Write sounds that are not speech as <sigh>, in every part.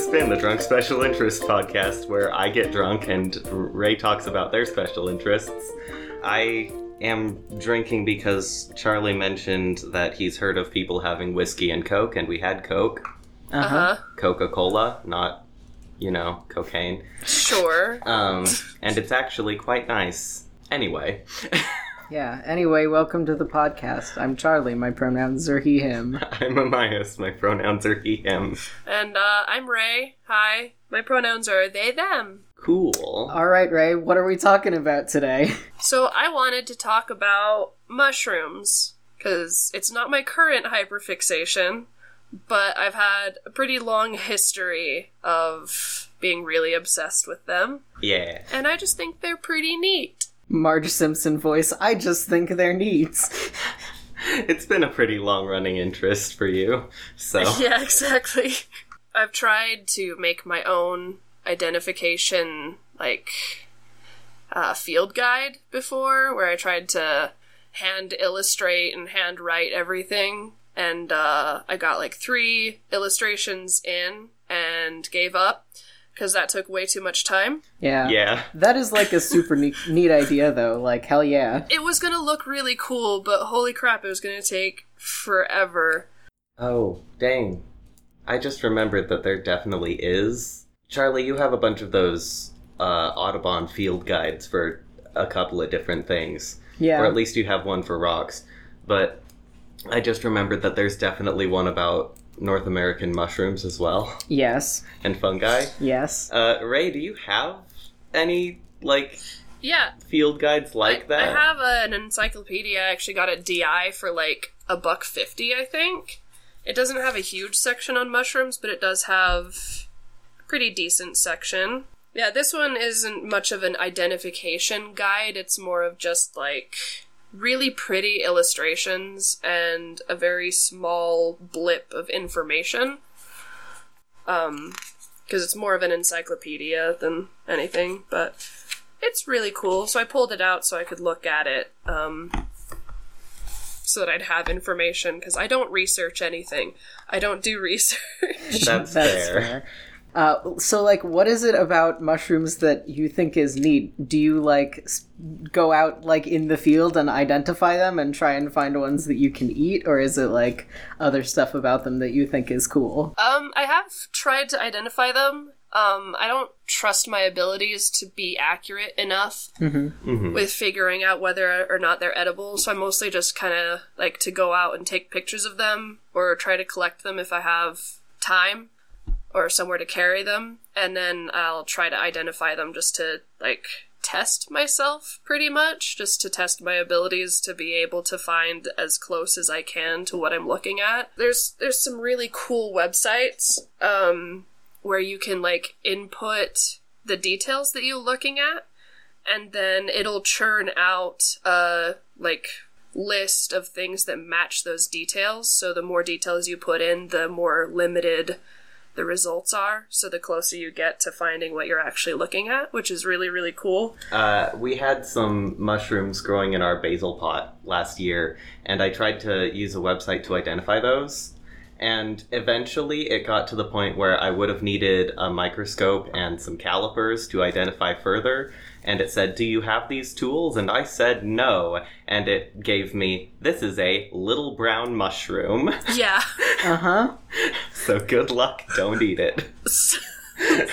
to Spin, the Drunk Special Interest podcast, where I get drunk and Ray talks about their special interests. I am drinking because Charlie mentioned that he's heard of people having whiskey and Coke, and we had Coke. Uh huh. Coca Cola, not, you know, cocaine. Sure. Um, and it's actually quite nice. Anyway, <laughs> Yeah. Anyway, welcome to the podcast. I'm Charlie. My pronouns are he, him. <laughs> I'm Amias. My pronouns are he, him. And uh, I'm Ray. Hi. My pronouns are they, them. Cool. All right, Ray. What are we talking about today? <laughs> So I wanted to talk about mushrooms because it's not my current hyperfixation, but I've had a pretty long history of being really obsessed with them, Yeah. and I just think they're pretty neat. Marge Simpson voice. I just think they're neat. It's been a pretty long running interest for you, so. <laughs> yeah, exactly. I've tried to make my own identification, like, uh, field guide before, where I tried to hand illustrate and hand write everything. And uh, I got like three illustrations in and gave up because that took way too much time. Yeah. Yeah. That is like a super neat, neat idea, though. Like, hell yeah. It was gonna look really cool, but holy crap, it was gonna take forever. Oh, dang. I just remembered that there definitely is. Charlie, you have a bunch of those uh, Audubon field guides for a couple of different things. Yeah. Or at least you have one for rocks. But I just remembered that there's definitely one about North American mushrooms as well yes. and fungi. Yes. Uh, Ray, do you have any, like, Yeah, field guides like I, that? I have an encyclopedia. I actually got a DI for like a buck fifty, I think. It doesn't have a huge section on mushrooms, but it does have a pretty decent section. Yeah, this one isn't much of an identification guide. It's more of just like really pretty illustrations and a very small blip of information. Um, because it's more of an encyclopedia than anything, but it's really cool. So I pulled it out so I could look at it, um, so that I'd have information. Because I don't research anything. I don't do <laughs> research. That's, That's fair. fair. Uh, so, like, what is it about mushrooms that you think is neat? Do you like s- go out like in the field and identify them and try and find ones that you can eat, or is it like other stuff about them that you think is cool? um, I have tried to identify them. Um, I don't trust my abilities to be accurate enough Mhm. with figuring out whether or not they're edible. So I mostly just kind of like to go out and take pictures of them or try to collect them if I have time or somewhere to carry them. And then I'll try to identify them just to like test myself pretty much, just to test my abilities to be able to find as close as I can to what I'm looking at. There's there's some really cool websites um where you can like input the details that you're looking at and then it'll churn out a like list of things that match those details. So the more details you put in, the more limited the results are. So the closer you get to finding what you're actually looking at, which is really really cool. Uh, we had some mushrooms growing in our basil pot last year, and I tried to use a website to identify those. And eventually, it got to the point where I would have needed a microscope and some calipers to identify further. And it said, Do you have these tools? And I said no. And it gave me, This is a little brown mushroom. Yeah. <laughs> Uh huh. so good luck, don't eat it. <laughs>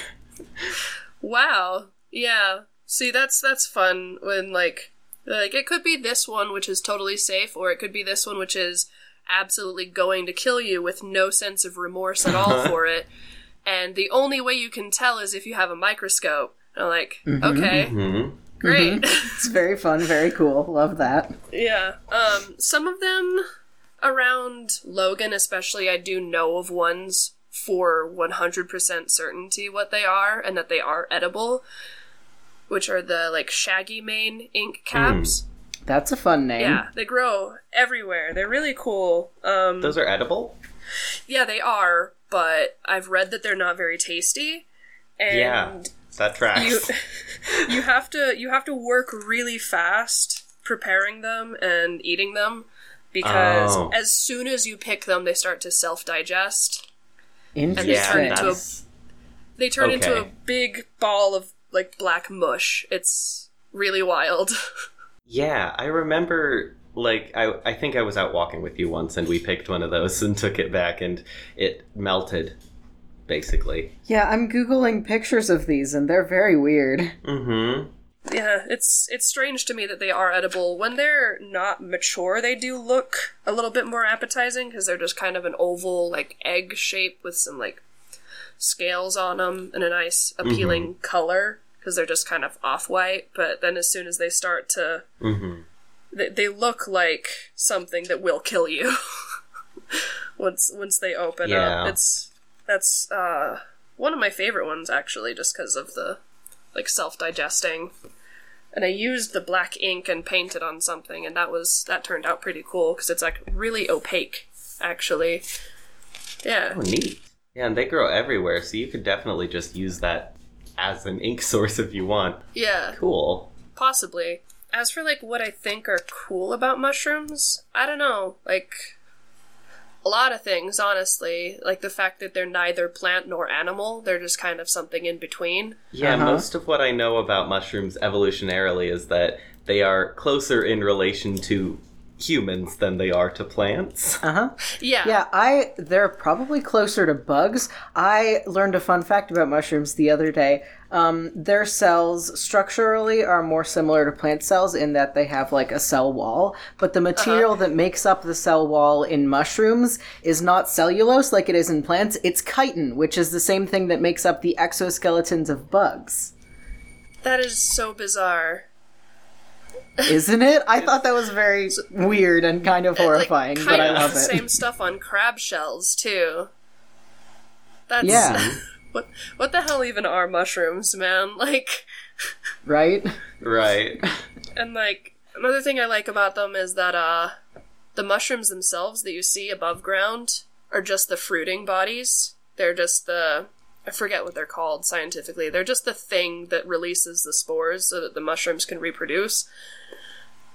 wow. Yeah. See, that's that's fun when like like it could be this one which is totally safe or it could be this one which is absolutely going to kill you with no sense of remorse at all <laughs> for it. And the only way you can tell is if you have a microscope. And I'm like, okay, hmm great. It's very fun, very cool. Love that. Yeah. Um, some of them around Logan, especially, I do know of ones for 100% certainty what they are and that they are edible, which are the like shaggy mane ink caps. That's a fun name. Yeah, they grow everywhere. They're really cool. Um, Those are edible? yeah, they are, but I've read that they're not very tasty. And Yeah. That tracks. you <laughs> you have to you have to work really fast preparing them and eating them because Oh. as soon as you pick them they start to self digest Interesting. they turn into a- they turn into a big ball of like black mush. It's really wild. <laughs> Yeah, I remember like I I think I was out walking with you once and we picked one of those and took it back and it melted basically. Yeah, I'm googling pictures of these and they're very weird. Mhm. yeah, it's it's strange to me that they are edible. When they're not mature, they do look a little bit more appetizing because they're just kind of an oval like egg shape with some like scales on them and a nice appealing color because they're just kind of off white. But then as soon as they start to Mhm. they, they look like something that will kill you <laughs> once once they open Yeah. up. It's that's uh, one of my favorite ones actually, just because of the like self digesting. And I used the black ink and painted on something, and that was that turned out pretty cool because it's like really opaque, actually. Yeah, Oh, neat. Yeah, and they grow everywhere, so you could definitely just use that as an ink <laughs> source if you want. yeah. Cool. Possibly. As for like what I think are cool about mushrooms, I don't know. Like a lot of things, honestly. Like the fact that they're neither plant nor animal, they're just kind of something in between. Yeah, Uh-huh. most of what I know about mushrooms evolutionarily is that they are closer in relation to humans than they are to plants. Uh-huh. Yeah. Yeah, I they're probably closer to bugs. I learned a fun fact about mushrooms the other day. Um, their cells structurally are more similar to plant cells in that they have like a cell wall, but the material that makes up the cell wall in mushrooms is not cellulose like it is in plants. It's chitin, which is the same thing that makes up the exoskeletons of bugs. That is so bizarre. Isn't it? I thought that was very weird and kind of horrifying, like, but I kind of love the it. same stuff on crab shells too. That's Yeah. <laughs> what what the hell even are mushrooms, man? <laughs> Like Right? right. <laughs> And like another thing I like about them is that uh the mushrooms themselves that you see above ground are just the fruiting bodies. They're just the I forget what they're called scientifically. They're just the thing that releases the spores so that the mushrooms can reproduce.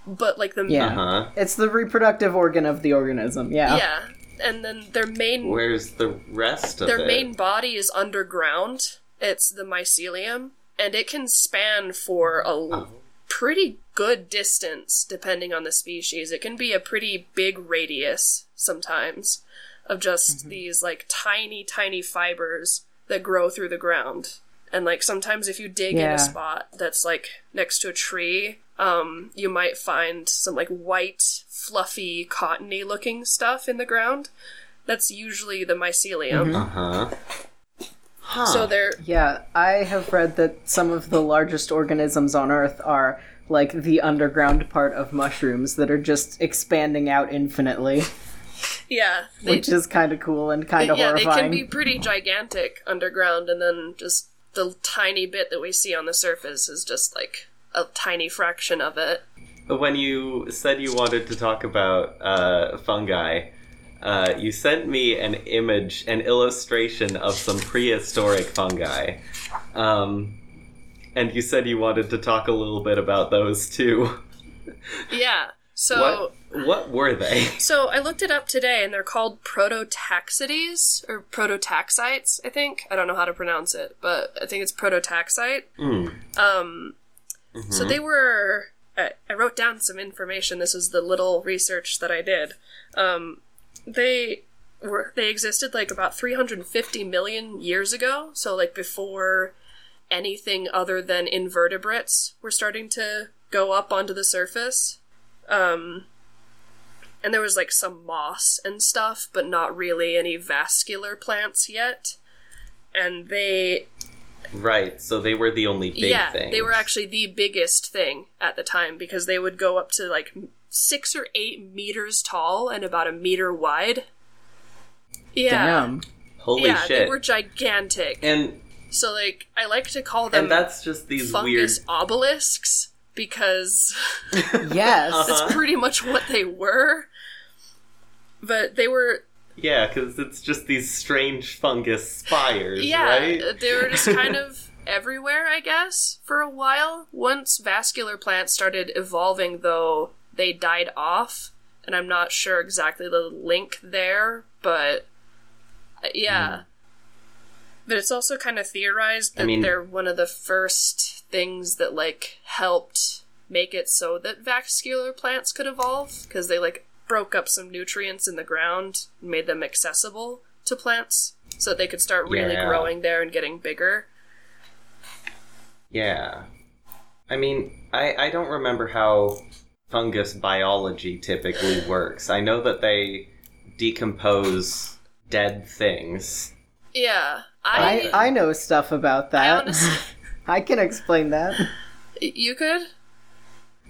But like the Yeah. Uh-huh. It's the reproductive organ of the organism. Yeah. yeah. And then their main Where's the rest of their it? main body is underground. It's the mycelium, and it can span for a l- pretty good distance depending on the species. It can be a pretty big radius sometimes of just these like tiny, tiny fibers that grow through the ground. And like sometimes if you dig in a spot that's like next to a tree, um, you might find some like white, fluffy, cottony looking stuff in the ground. That's usually the mycelium. Uh-huh. Huh. So they're Yeah, I have read that some of the largest organisms on Earth are like the underground part of mushrooms that are just expanding out infinitely, <laughs> yeah, they, which is kind of cool and kind of yeah, horrifying. they can be pretty gigantic underground, and then just the tiny bit that we see on the surface is just like a tiny fraction of it. when you said you wanted to talk about uh, fungi, uh, you sent me an image, an illustration of some prehistoric fungi. Um, and you said you wanted to talk a little bit about those too. Yeah. So what what were they? <laughs> so I looked it up today, and they're called prototaxides or prototaxites. I think I don't know how to pronounce it, but I think it's prototaxite. Mm. Um, So they were. I, I wrote down some information. This is the little research that I did. Um, they were they existed like about 350 million years ago. So like before anything other than invertebrates were starting to go up onto the surface. Um, and there was like some moss and stuff, but not really any vascular plants yet. And they Right, so they were the only big yeah, things. they were actually the biggest thing at the time because they would go up to like six or eight meters tall and about a meter wide. Yeah, Damn. Holy yeah, shit. they were gigantic. And so like, I like to call them and that's just these fungus weird obelisks because <laughs> Yes. <laughs> Uh-huh. that's pretty much what they were. But they were Yeah, because it's just these strange fungus spires, yeah, right? they were just <laughs> kind of everywhere, I guess, for a while. Once vascular plants started evolving, though, they died off, and I'm not sure exactly the link there, but uh, yeah. But it's also kind of theorized that I mean- they're one of the first things that like helped make it so that vascular plants could evolve because they like broke up some nutrients in the ground, made them accessible to plants so that they could start really Yeah. growing there and getting bigger. Yeah. I mean, I, I don't remember how fungus biology typically works. I know that they decompose dead things. Yeah, I I, I know stuff about I that. honestly, <laughs> I can explain that. you could.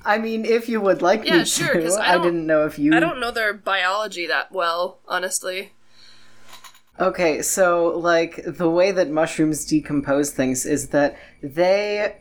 I mean, if you would like to. Yeah, me sure, to. I I, didn't know if you. I don't know their biology that well, honestly. Okay, so like the way that mushrooms decompose things is that they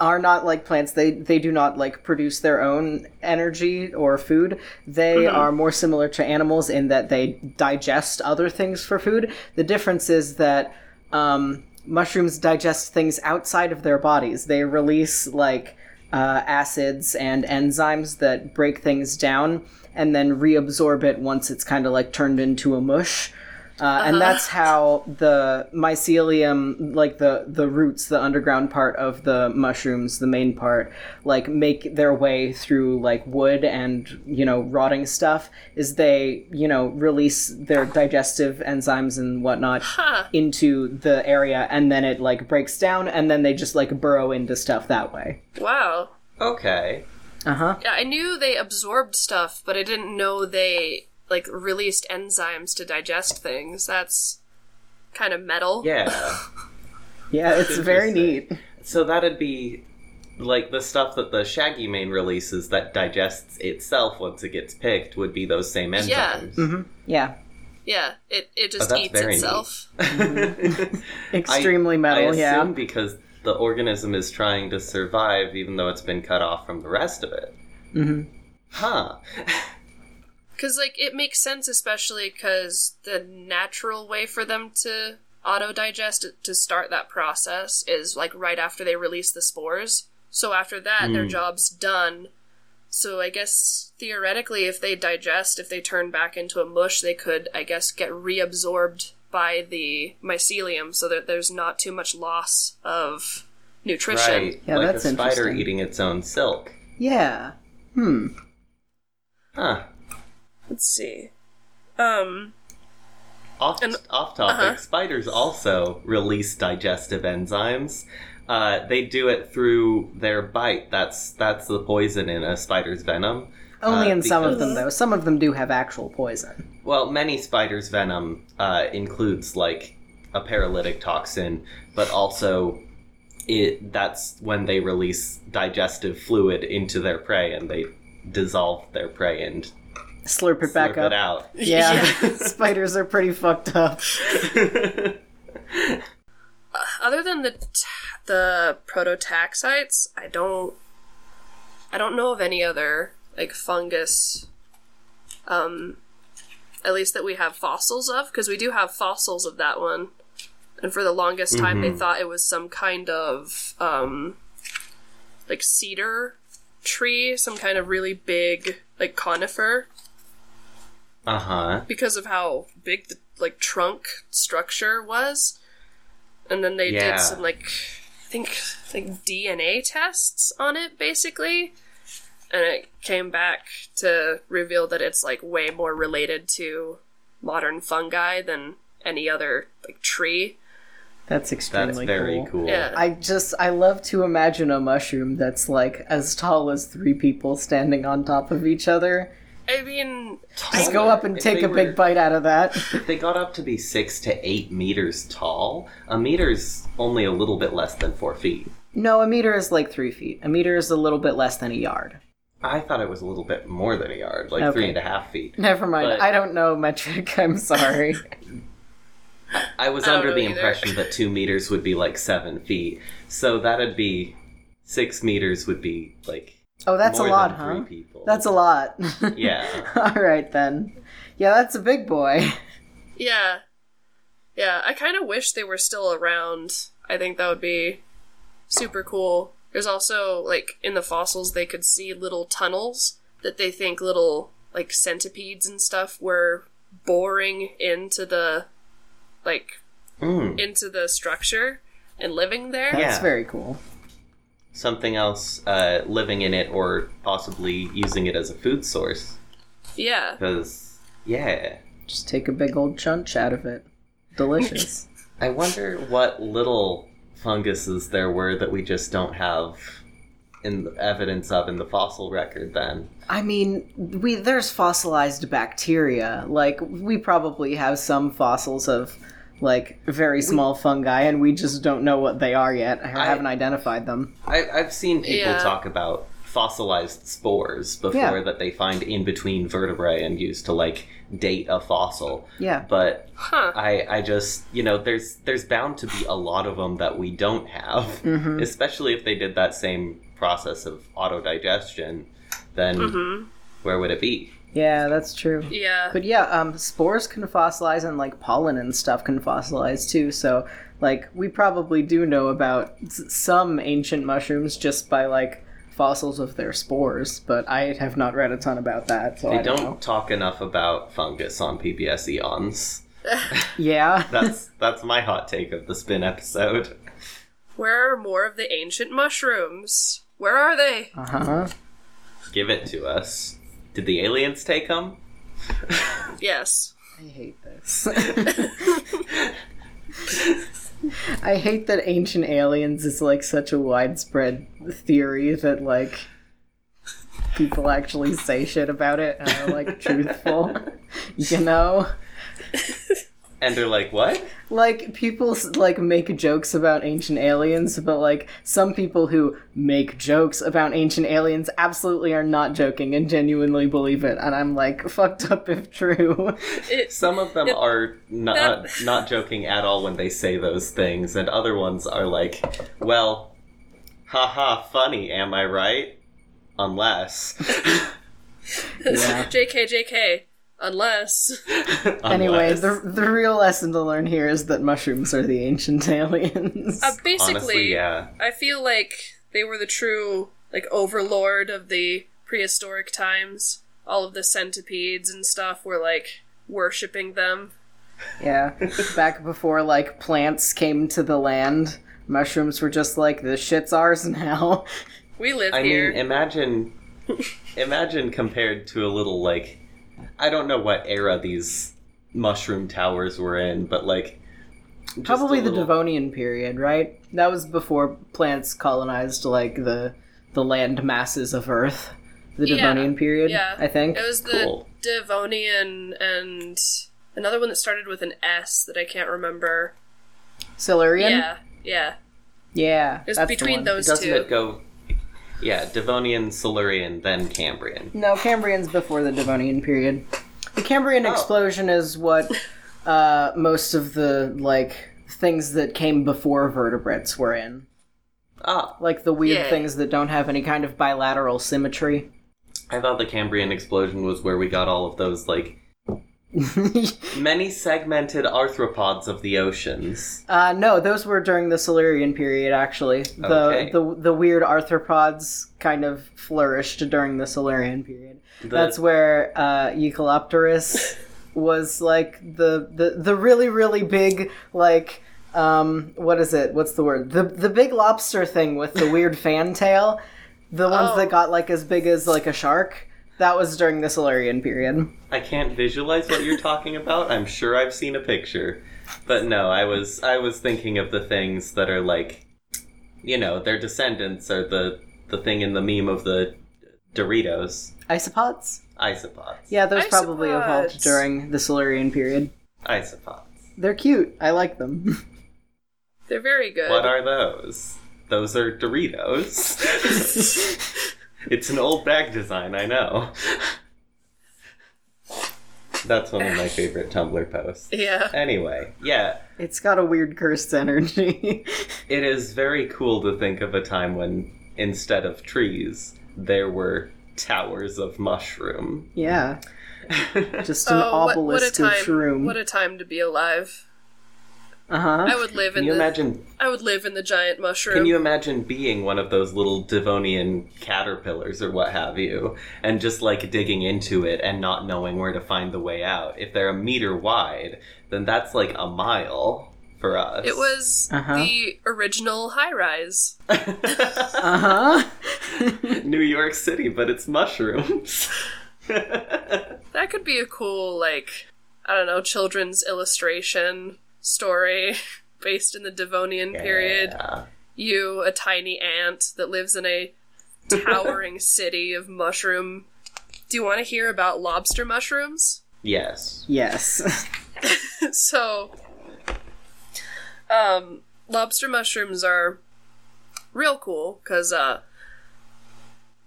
are not like plants. They they do not like produce their own energy or food. They are more similar to animals in that they digest other things for food. The difference is that um, mushrooms digest things outside of their bodies. They release like uh, acids and enzymes that break things down and then reabsorb it once it's kind of like turned into a mush. Uh, And that's how the mycelium, like the the roots, the underground part of the mushrooms, the main part, like make their way through like wood and you know rotting stuff. Is they you know release their digestive enzymes and whatnot Huh. into the area, and then it like breaks down, and then they just like burrow into stuff that way. Wow. Okay. Uh huh. Yeah, I knew they absorbed stuff, but I didn't know they like released enzymes to digest things. That's kind of metal. Yeah. <laughs> Yeah, it's very neat. So that'd be like the stuff that the shaggy mane releases that digests itself once it gets picked would be those same enzymes. Yeah. enzymes. Yeah, Yeah, it it just Oh, eats itself. <laughs> extremely I metal. assume yeah. because the organism is trying to survive even though it's been cut off from the rest of it. Mhm. Huh. <laughs> Cuz like it makes sense especially cuz the natural way for them to auto digest to start that process is like right after they release the spores. So after that their Hmm. job's done. So I guess theoretically if they digest, if they turn back into a mush, they could I guess get reabsorbed by the mycelium so that there's not too much loss of nutrition. Right. Yeah, like that's a spider eating its own silk. Yeah. Hmm. Huh. Let's see. Um Off, And- off topic, uh-huh. spiders also release digestive enzymes. Uh, they do it through their bite. That's that's the poison in a spider's venom. Only Uh, in some of them, though. Some of them do have actual poison. Well, many spiders' venom uh, includes like a paralytic toxin, but also it that's when they release digestive fluid into their prey and they dissolve their prey and Slurp it back slurp up. it out. <laughs> Yeah, <laughs> spiders are pretty fucked up. <laughs> other than the t- the prototaxites, I don't I don't know of any other like fungus um at least that we have fossils of because we do have fossils of that one. And for the longest time they thought it was some kind of um like cedar tree, some kind of really big like conifer uh huh. because of how big the like trunk structure was. And then they Yeah. did some like I think like DNA tests on it basically. And it came back to reveal that it's like way more related to modern fungi than any other like tree. That's extremely That's very cool. cool. Yeah. I just I love to imagine a mushroom that's like as tall as three people standing on top of each other. I mean Just go up and If take they a big bite out of that. If they got up to be six to eight meters tall, a meter's only a little bit less than four feet. No, a meter is like three feet. A meter is a little bit less than a yard. I thought it was a little bit more than a yard, like Okay. three and a half feet. Never mind. But- I don't know metric. <laughs> I'm sorry. I was I under the either. impression that two meters would be like seven feet, so that'd be six meters would be like Oh, that's more a lot, than huh? Three people. That's a lot. Yeah. <laughs> All right then. Yeah, that's a big boy. <laughs> Yeah. Yeah, I kind of wish they were still around. I think that would be super cool. There's also, like, in the fossils, they could see little tunnels that they think little, like, centipedes and stuff were boring into the, like, Mm. into the structure and living there. That's Yeah. very cool. Something else uh, living in it or possibly using it as a food source. Yeah. Because, yeah. Just take a big old chunch out of it. Delicious. <laughs> I wonder what little funguses there were that we just don't have in evidence of in the fossil record then. I mean, we there's fossilized bacteria. Like we probably have some fossils of like very small fungi, and we just don't know what they are yet. I I- haven't identified them. I, I've seen people Yeah. talk about fossilized spores before Yeah. that they find in between vertebrae and use to like date a fossil. Yeah. But Huh. I, I just you know there's there's bound to be a lot of them that we don't have, Mhm. especially if they did that same process of autodigestion. Then hmm where would it be? Yeah, that's true. Yeah. But yeah, um, spores can fossilize, and like pollen and stuff can fossilize too. So, like, we probably do know about s- some ancient mushrooms just by like fossils of their spores. But I have not read a ton about that, so They I don't, don't know. talk enough about fungus on PBS Eons. <laughs> Yeah, <laughs> That's that's my hot take of the spin episode. Where are more of the ancient mushrooms? Where are they? uh huh. Give it to us. Did the aliens take them? Yes. I hate this. <laughs> I hate that ancient aliens is like such a widespread theory that like people actually say shit about it and are like truthful. <laughs> You know? And they're like, what? Like people like make jokes about ancient aliens, but like some people who make jokes about ancient aliens absolutely are not joking and genuinely believe it. And I'm like fucked up if true. It, <laughs> Some of them are not not joking at all when they say those things, and other ones are like, well, haha, funny, am I right? Unless. Yeah. JK, JK. Unless. <laughs> Anyway, Unless. the the real lesson to learn here is that mushrooms are the ancient <laughs> aliens. Uh, basically, Honestly, yeah. I feel like they were the true, like, overlord of the prehistoric times. All of the centipedes and stuff were, like, worshipping them. yeah, <laughs> back before like plants came to the land, mushrooms were just like the shit's ours now. We live I here. mean, imagine, imagine compared to a little like, I don't know what era these mushroom towers were in, but like, Probably the little- Devonian period, right? That was before plants colonized like the the land masses of Earth. The Yeah, Devonian period, yeah. I think. It was the Cool. Devonian and another one that started with an S that I can't remember. Silurian. Yeah, yeah. yeah. It was between one. those Doesn't two. it go? Yeah, Devonian, Silurian, then Cambrian. No, Cambrian's before the Devonian period. The Cambrian Oh. explosion is what uh, most of the like things that came before vertebrates were in, Ah, like the weird Yeah. things that don't have any kind of bilateral symmetry. I thought the Cambrian explosion was where we got all of those like <laughs> many segmented arthropods of the oceans. uh, no, those were during the Silurian period. Actually, the Okay. the the weird arthropods kind of flourished during the Silurian period. The- That's where uh, Eurypterus <laughs> was like the, the the really really big like um what is it? What's the word? The the big lobster thing with the weird fan tail. The ones Oh. that got like as big as like a shark. That was during the Silurian period. I can't visualize what you're talking about. I'm sure I've seen a picture. But no, I was I was thinking of the things that are like you know, their descendants are the the thing in the meme of the Doritos. Isopods? Isopods. Yeah, those probably evolved during the Silurian period. Isopods. They're cute. I like them. They're very good. What are those? Those are Doritos. <laughs> <laughs> it's an old bag design, I know. That's one of my favorite Tumblr posts. yeah. Anyway, yeah, it's got a weird cursed energy. it is very cool to think of a time when instead of trees, there were towers of mushroom. yeah, <laughs> just an Oh, what, what a obelisk of time! shroom. What a time to be alive. Uh huh. I would live Can in you the. imagine I would live in the giant mushroom. Can you imagine being one of those little Devonian caterpillars or what have you, and just like digging into it and not knowing where to find the way out? If they're a meter wide, then that's like a mile. for us. It was Uh-huh. the original high rise. <laughs> Uh huh. New York City, but it's mushrooms. <laughs> That could be a cool, like, I don't know, children's illustration story based in the Devonian period. You, a tiny ant that lives in a towering <laughs> city of mushroom. Do you want to hear about lobster mushrooms? Yes. yes. <laughs> so um lobster mushrooms are real cool because uh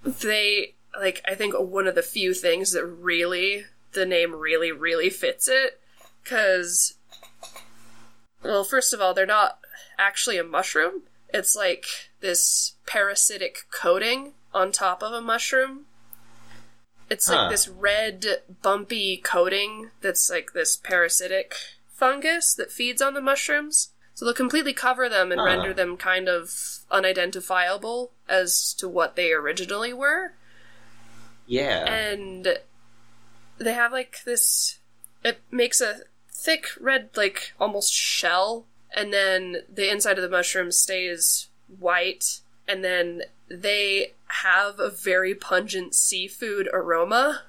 they like i think one of the few things that really the name really really fits it because well first of all they're not actually a mushroom it's like this parasitic coating on top of a mushroom it's like Huh. this red bumpy coating that's like this parasitic fungus that feeds on the mushrooms. So they'll completely cover them and Huh. render them kind of unidentifiable as to what they originally were. Yeah. And they have like this it makes a thick red like almost shell and then the inside of the mushroom stays white and then they have a very pungent seafood aroma.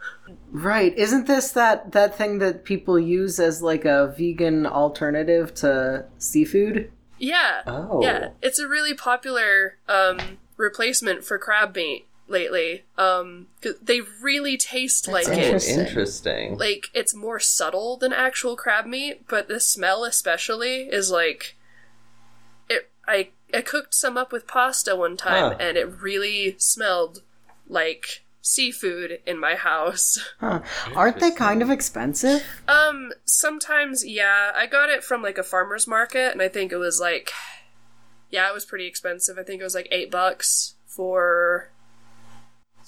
Right. Isn't this that that thing that people use as like a vegan alternative to seafood? Yeah. Oh. Yeah. It's a really popular um, replacement for crab meat lately. Um, they really taste like Oh, it. interesting. interesting. Like it's more subtle than actual crab meat, but the smell especially is like it I I cooked some up with pasta one time Huh. and it really smelled like seafood in my house. <laughs> Huh. Aren't they kind of expensive? Um, sometimes, yeah. I got it from like a farmer's market, and I think it was like, yeah, it was pretty expensive. I think it was like eight bucks for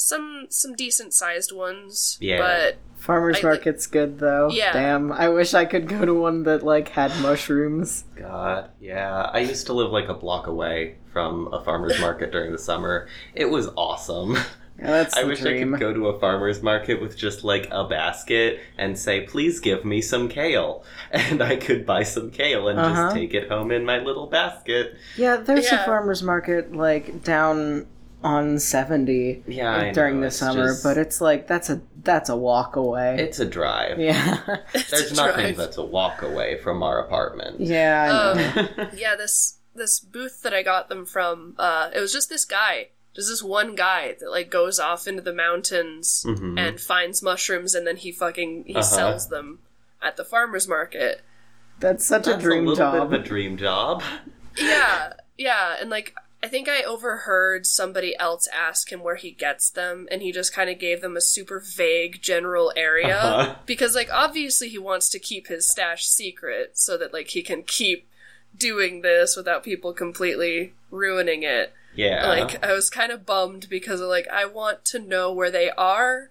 some some decent sized ones. Yeah. But Farmers I- market's good though. Yeah. Damn. I wish I could go to one that like had mushrooms. God, yeah. I used to live like a block away from a farmer's <laughs> market during the summer. It was awesome. Yeah, that's <laughs> I wish dream. I could go to a farmer's market with just like a basket and say, please give me some kale. <laughs> And I could buy some kale and Uh-huh. just take it home in my little basket. Yeah, there's Yeah. a farmers market like down on 70 Yeah, I during the summer, just- but it's like that's a that's a walk away. It's a drive. yeah. <laughs> it's There's nothing drive. that's a walk away from our apartment. yeah, I know. Um, <laughs> yeah, this this booth that I got them from, uh, it was just this guy, just this one guy that like goes off into the mountains Mhm. and finds mushrooms, and then he fucking he Uh-huh. sells them at the farmers market. That's such That's a dream little job. bit of a dream job. yeah, yeah, and like I think I overheard somebody else ask him where he gets them, and he just kind of gave them a super vague general area Uh-huh. <laughs> because, like, obviously he wants to keep his stash secret so that like he can keep doing this without people completely ruining it. Yeah. Like, I was kind of bummed because like I want to know where they are.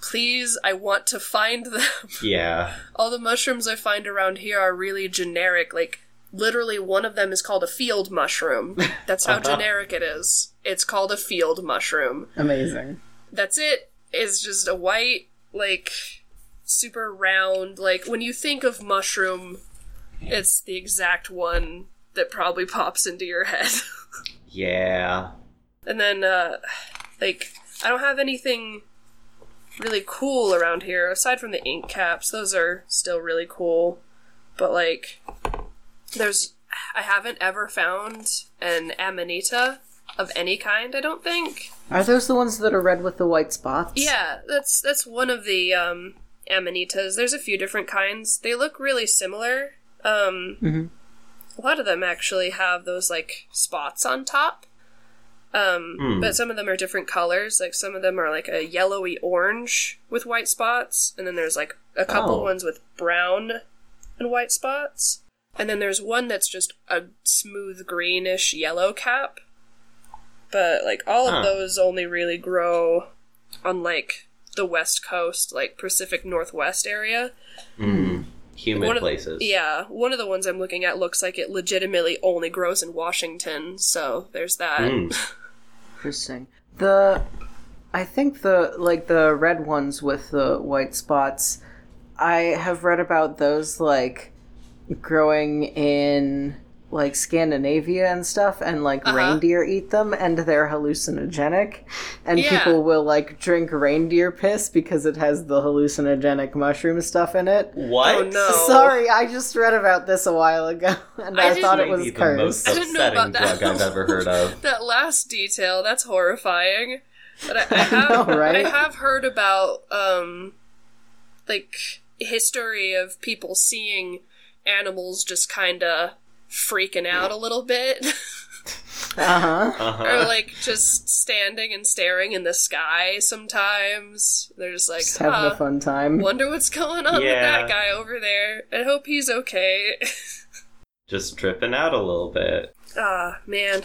Please, I want to find <laughs> them. yeah. All the mushrooms I find around here are really generic. Like, literally, one of them is called a field mushroom. <laughs> That's how generic it is. It's called a field mushroom. Amazing. That's it. It's just a white, like, super round. Like, when you think of mushroom, it's the exact one that probably pops into your head. <laughs> Yeah. and then, uh, like, I don't have anything really cool around here aside from the ink caps. Those are still really cool. But, like, there's. I haven't ever found an Amanita of any kind, I don't think. Are those the ones that are red with the white spots? Yeah, that's that's one of the um, amanitas. There's a few different kinds. They look really similar. Um, Mhm. A lot of them actually have those like spots on top. Um, Hmm. But some of them are different colors. Like some of them are like a yellowy orange with white spots, and then there's like a couple Oh. ones with brown and white spots. And then there's one that's just a smooth greenish yellow cap. But like all Huh. of those only really grow on like the west coast, like Pacific Northwest area. Mm. Humid One of- places. Yeah, one of the ones I'm looking at looks like it legitimately only grows in Washington, so there's that. Mm. <laughs> Interesting. The I think the like the red ones with the white spots I have read about those like growing in like Scandinavia and stuff, and like Uh-huh. reindeer eat them, and they're hallucinogenic. And Yeah. people will like drink reindeer piss because it has the hallucinogenic mushroom stuff in it. What? Oh, no. Sorry, I just read about this a while ago, <laughs> and I I, thought it was Maybe the most cursed. I didn't know upsetting about that. drug I've ever heard of. <laughs> That last detail, that's horrifying. But I, I <laughs> I have know, right? I have heard about um like history of people seeing animals just kinda freaking out a little bit. <laughs> Uh huh. or Uh-huh. like just standing and staring in the sky sometimes. They're just like, Just having huh, a fun time. wonder what's going on with that guy over there. I hope he's okay. <laughs> Just tripping out a little bit. Ah, man.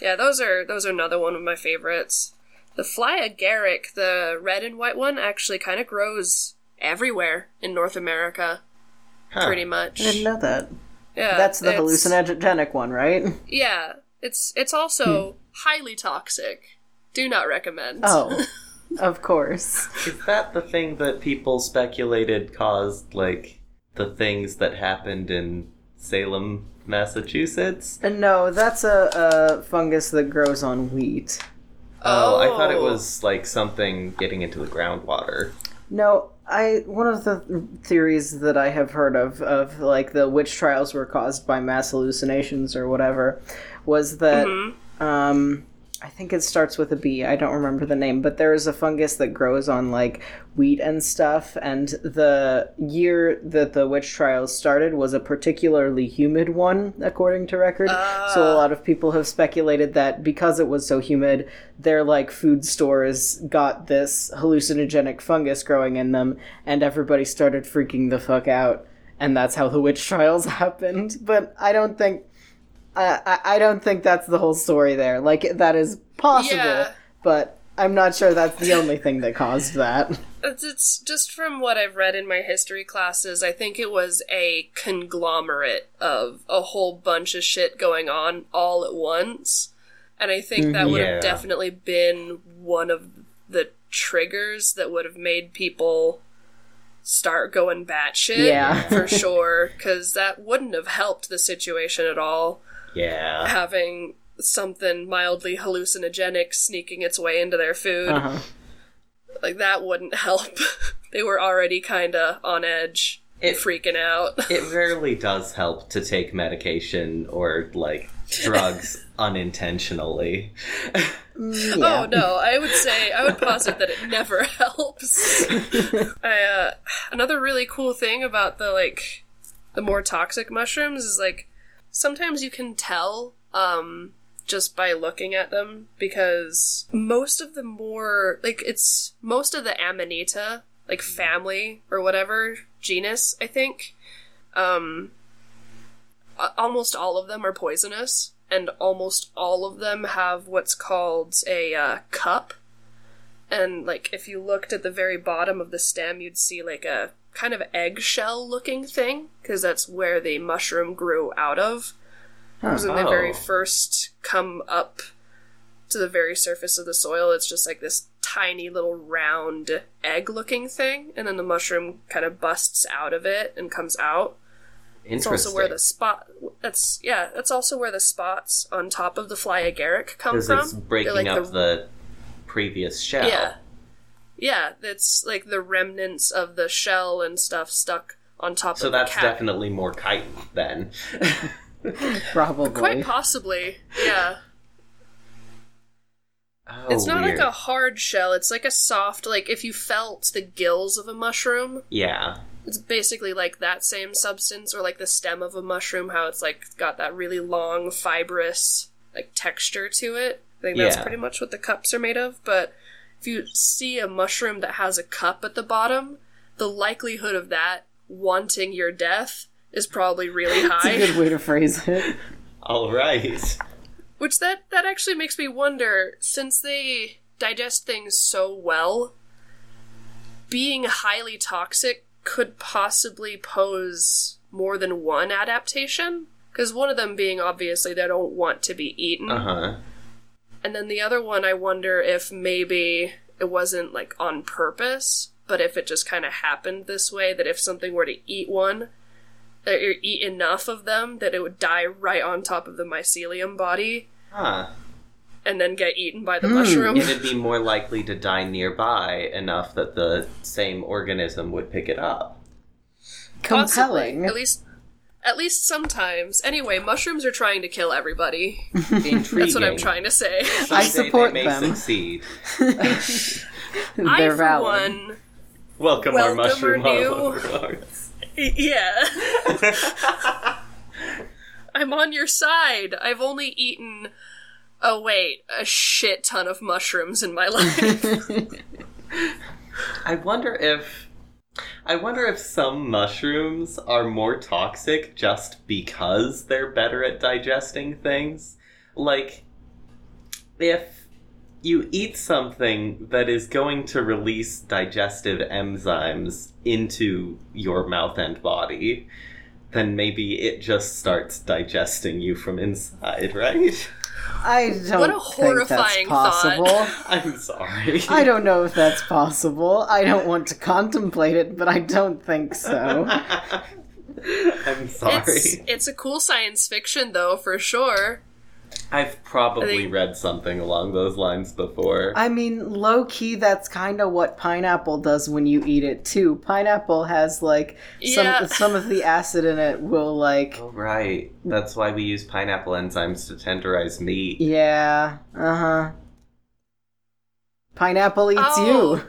Yeah, those are those are another one of my favorites. The fly agaric, the red and white one, actually kind of grows everywhere in North America, Huh. pretty much. I didn't know that. Yeah, That's the hallucinogenic one, right? Yeah, it's it's also hmm. highly toxic. Do not recommend. Oh, <laughs> of course. Is that the thing that people speculated caused, like, the things that happened in Salem, Massachusetts? And no, that's a, a fungus that grows on wheat. Oh, I thought it Oh. was, like, something getting into the groundwater. No, I one of the theories that I have heard of of like the witch trials were caused by mass hallucinations or whatever was that Mhm. um I think it starts with a B. I don't remember the name, but there is a fungus that grows on like wheat and stuff. And the year that the witch trials started was a particularly humid one, according to record. so a Ah. lot of people have speculated that because it was so humid, their like food stores got this hallucinogenic fungus growing in them, and everybody started freaking the fuck out. And that's how the witch trials <laughs> happened. But I don't think I, I I don't think that's the whole story there. Like that is possible, Yeah. but I'm not sure that's the only thing that caused that. <laughs> It's, it's just from what I've read in my history classes, I think it was a conglomerate of a whole bunch of shit going on all at once. And I think that mm-hmm. would Yeah. have definitely been one of the triggers that would have made people start going batshit. Yeah. for <laughs> sure. Because that wouldn't have helped the situation at all. Yeah. Having something mildly hallucinogenic sneaking its way into their food. Uh-huh. Like that wouldn't help. <laughs> they were already kind of on edge, It- freaking out. <laughs> It rarely does help to take medication or, like, drugs <laughs> unintentionally. Mm, Yeah. Oh no, I would say I would posit that it never helps. I, uh, another really cool thing about the like the more toxic mushrooms is like sometimes you can tell um just by looking at them because most of the more like it's most of the amanita like family or whatever genus I think um almost all of them are poisonous and almost all of them have what's called a uh, cup. And like if you looked at the very bottom of the stem you'd see like a kind of eggshell looking thing because that's where the mushroom grew out of. Because when they very Oh. first come up to the very surface of the soil. It's just like this tiny little round egg looking thing and then the mushroom kind of busts out of it and comes out. It's also where the spot that's yeah that's also where the spots on top of the fly agaric come from. it's breaking They're like up the... previous shell. yeah yeah it's like the remnants of the shell and stuff stuck on top So of the that's cap. definitely more chitin then. <laughs> Probably. quite possibly yeah Oh, it's not weird. like a hard shell it's like a soft like if you felt the gills of a mushroom Yeah. it's basically like that same substance or like the stem of a mushroom how it's like got that really long fibrous like texture to it i think that's Yeah. pretty much what the cups are made of but if you see a mushroom that has a cup at the bottom the likelihood of that wanting your death is probably really <laughs> It's a high good way to phrase it. All right. which that that actually makes me wonder since they digest things so well being highly toxic could possibly pose more than one adaptation because one of them being obviously they don't want to be eaten Uh huh. And then the other one i wonder if maybe it wasn't like on purpose but if it just kind of happened this way that if something were to eat one that you eat enough of them that it would die right on top of the mycelium body Huh. and then get eaten by the Hmm. mushroom. It'd be more likely to die nearby enough that the same organism would pick it up. Possibly. Compelling. At least at least sometimes. Anyway, mushrooms are trying to kill everybody. <laughs> Intriguing. That's what I'm trying to say. I Someday support they may them. succeed. <laughs> I, They're for valid. one, Welcome, our Welcome, mushroom our new- overlords. yeah. <laughs> I'm on your side. I've only eaten oh wait, a shit ton of mushrooms in my life. I wonder if I wonder if some mushrooms are more toxic just because they're better at digesting things. Like if you eat something that is going to release digestive enzymes into your mouth and body, then maybe it just starts digesting you from inside, <laughs> right? I don't What a think horrifying that's thought. possible. <laughs> I'm sorry. I don't know if that's possible. I don't want to contemplate it, but I don't think so. <laughs> I'm sorry. it's it's a cool science fiction though, for sure. I've probably I think- read something along those lines before. I mean, low key, that's kind of what pineapple does when you eat it too. Pineapple has like some Yeah. some of the acid in it will like oh, right. That's why we use pineapple enzymes to tenderize meat. yeah, uh huh. Pineapple eats Oh.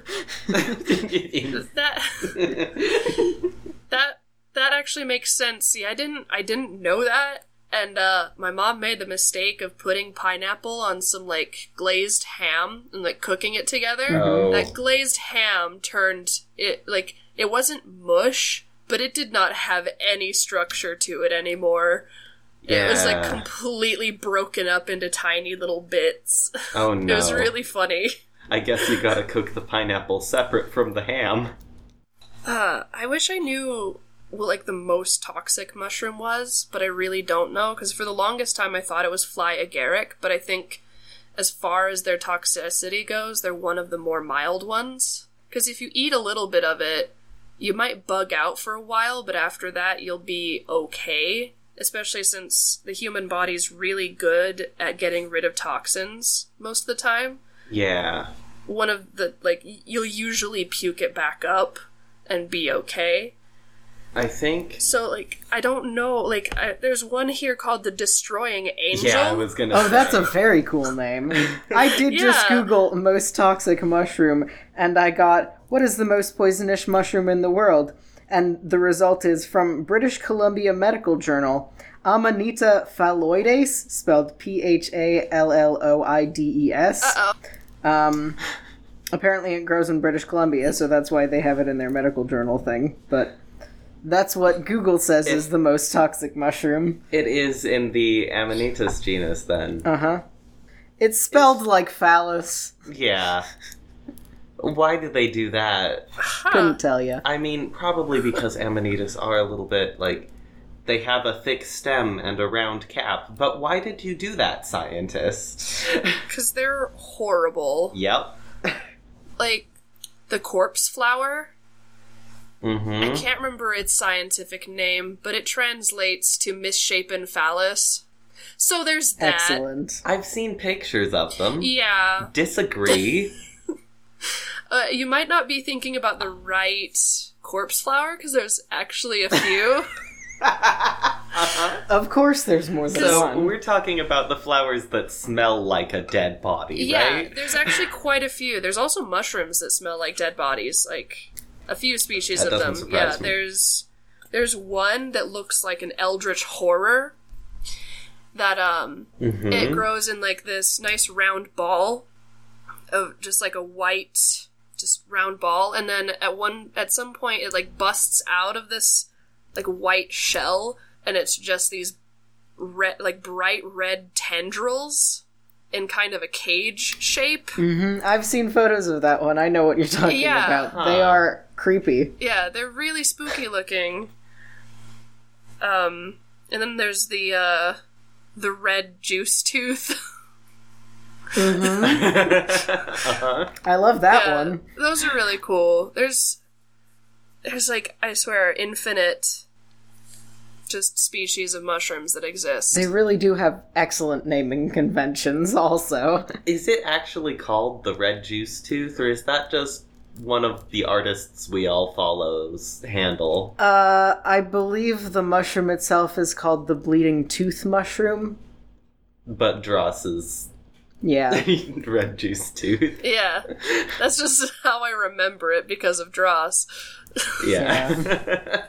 In- <laughs> That <laughs> that that actually makes sense. See, I didn't I didn't know that. And uh my mom made the mistake of putting pineapple on some like glazed ham and like cooking it together. Oh. That glazed ham turned it like it wasn't mush, but it did not have any structure to it anymore. It was like completely broken up into tiny little bits. oh no. <laughs> It was really funny. I guess you gotta cook the pineapple separate from the ham. Uh, I wish I knew what like the most toxic mushroom was, but I really don't know because for the longest time I thought it was fly agaric, but I think as far as their toxicity goes, they're one of the more mild ones. Because if you eat a little bit of it, you might bug out for a while, but after that you'll be okay. Especially since the human body's really good at getting rid of toxins most of the time Yeah. one of the like you'll usually puke it back up and be okay. I think. So like I don't know like I, there's one here called the destroying angel. Yeah, I was gonna. Oh, that's a very cool name. I did just Google most toxic mushroom, and I got what is the most poisonous mushroom in the world? And the result is from British Columbia Medical Journal. Amanita phalloides, spelled P H A L L O I D E S. Uh-oh. Um, apparently, it grows in British Columbia, so that's why they have it in their medical journal thing. But that's what Google says is the most toxic mushroom. It is in the Amanitas genus, then. Uh huh. It's spelled like phallus. Yeah. Why did they do that? Couldn't tell you. I mean, probably because Amanitas are a little bit like they have a thick stem and a round cap. But why did you do that, scientist? <laughs> Cuz they're horrible. yep. Like the corpse flower. I Mm-hmm. can't remember its scientific name, but it translates to misshapen phallus. So there's that. Excellent. I've seen pictures of them. Yeah. Disagree. <laughs> Uh, you might not be thinking about the right corpse flower because there's actually a few. <laughs> Of course, there's more than so one. we're talking about the flowers that smell like a dead body, yeah, right? there's actually quite a few. There's also mushrooms that smell like dead bodies, like a few species That of them. Yeah, me. there's there's one that looks like an eldritch horror. That um, Mhm. it grows in like this nice round ball of just like a white, just round ball, and then at one at some point it like busts out of this like white shell, and it's just these red, like bright red tendrils in kind of a cage shape. hmm I've seen photos of that one. I know what you're talking Yeah. about. Huh. They are creepy. Yeah, they're really spooky looking. Um, and then there's the uh, the red juice tooth. uh-huh. <laughs> <laughs> I love that Yeah, one. Those are really cool. There's there's like I swear infinite just species of mushrooms that exist. They really do have excellent naming conventions, also. Is it actually called the red juice tooth, or is that just one of the artists we all follow's handle? Uh, I believe the mushroom itself is called the bleeding tooth mushroom. But Dross is Yeah. <laughs> red juice tooth. yeah, that's just how I remember it because of Dross. Yeah.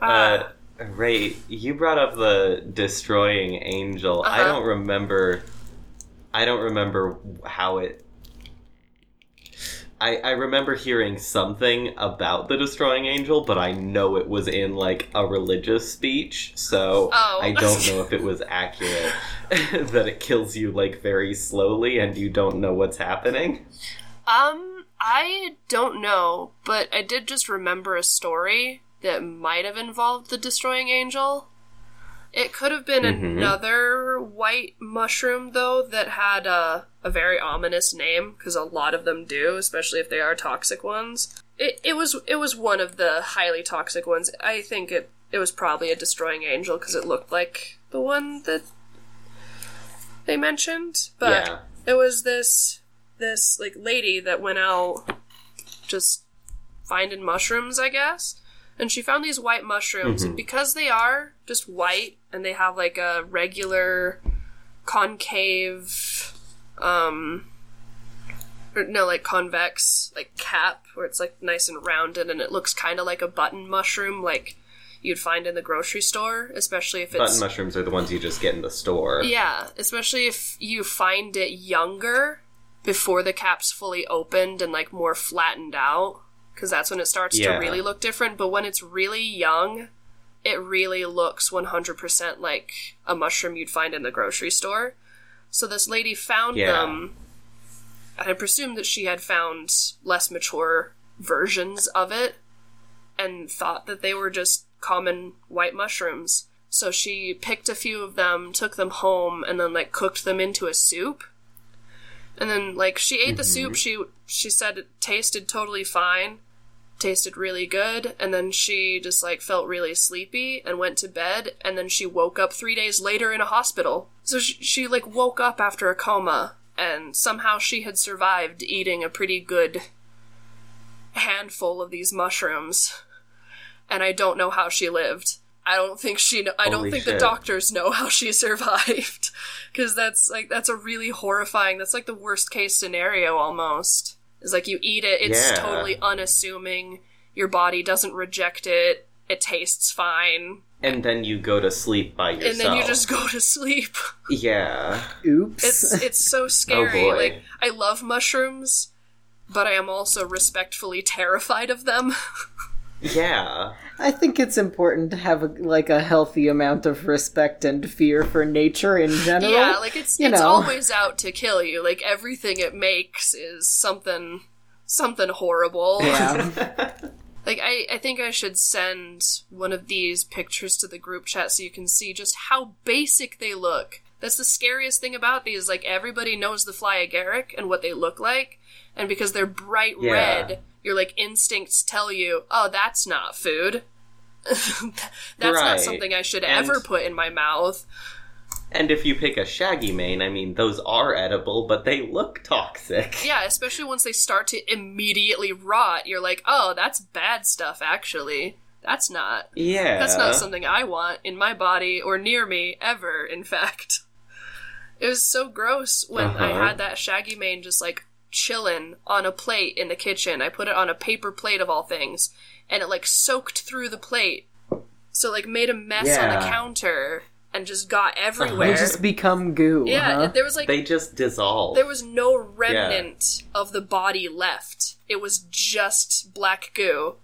Ah. <laughs> uh, Ray, you brought up the destroying angel. I Uh-huh. don't remember. I don't remember how it. I, I remember hearing something about the destroying angel, but I know it was in like a religious speech, so Oh. I don't know if it was accurate <laughs> that it kills you like very slowly and you don't know what's happening. Um, I don't know, but I did just remember a story that might have involved the destroying angel. It could have been Mhm. another white mushroom, though, that had a, a very ominous name, because a lot of them do, especially if they are toxic ones. It, it was it was one of the highly toxic ones. I think it, it was probably a destroying angel, because it looked like the one that they mentioned. But yeah. it was this this like lady that went out just finding mushrooms, I guess. And she found these white mushrooms, and because they are just white and they have like a regular concave um or no like convex like cap where it's like nice and rounded and it looks kind of like a button mushroom like you'd find in the grocery store especially if it's Button mushrooms are the ones you just get in the store. yeah, especially if you find it younger before the cap's fully opened and like more flattened out, because that's when it starts Yeah. to really look different. But when it's really young, it really looks 100% like a mushroom you'd find in the grocery store. So this lady found Yeah. them, and I presume that she had found less mature versions of it and thought that they were just common white mushrooms. So she picked a few of them, took them home, and then like cooked them into a soup. And then like she ate the soup. Mm-hmm. She she said it tasted totally fine, tasted really good. And then she just like felt really sleepy and went to bed. And then she woke up three days later in a hospital. So she, she like woke up after a coma, and somehow she had survived eating a pretty good handful of these mushrooms and I don't know how she lived. I don't think she. Kn- I don't Holy think the doctors know how she <laughs> survived, because that's like that's a really horrifying. That's like the worst case scenario almost. Is like you eat it, it's Yeah. totally unassuming. Your body doesn't reject it. It tastes fine, And then you go to sleep by yourself. and then you just go to sleep. <laughs> Yeah. Oops. It's it's so <laughs> oh, scary. boy. like I love mushrooms, but I am also respectfully terrified of them. <laughs> Yeah. I think it's important to have a, like a healthy amount of respect and fear for nature in general. Yeah, like it's you it's know. always out to kill you. Like everything it makes is something something horrible. Yeah. <laughs> <laughs> Like I, I think I should send one of these pictures to the group chat so you can see just how basic they look. That's the scariest thing about these. Like everybody knows the fly agaric and what they look like, and because they're bright Yeah. red, your like instincts tell you, oh, that's not food. <laughs> that's not something I should And- ever put in my mouth. And if you pick a shaggy mane, I mean, those are edible, but they look toxic. Yeah, especially once they start to immediately rot, you're like, oh, that's bad stuff, actually. That's not. Yeah. That's not something I want in my body or near me ever, in fact. It was so gross when I Uh-huh. had that shaggy mane just like chillin' on a plate in the kitchen. I put it on a paper plate of all things, and it like soaked through the plate. So like made a mess on the counter and just got They everywhere. just become goo. yeah, huh? there was like They just dissolve. there was no remnant of the body left. It was just black goo.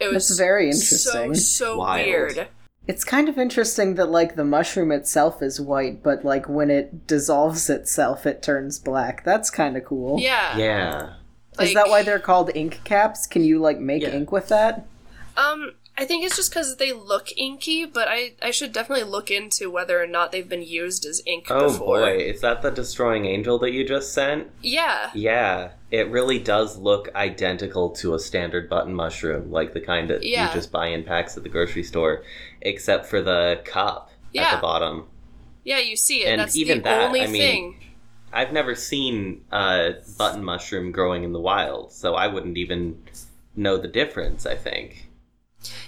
It was That's very so interesting. so Wild. weird. It's kind of interesting that like the mushroom itself is white, but like when it dissolves itself, it turns black. That's kind of cool. Yeah. yeah. Is that why they're called ink caps? Can you like make Yeah. ink with that? Um, I think it's just because they look inky, but I, I should definitely look into whether or not they've been used as ink Oh before. boy, is that the destroying angel that you just sent? Yeah. Yeah, it really does look identical to a standard button mushroom, like the kind that Yeah. you just buy in packs at the grocery store, except for the cup at the bottom. Yeah, you see it. And That's even the that, only I mean, thing. I've never seen a button mushroom growing in the wild, so I wouldn't even know the difference, I think.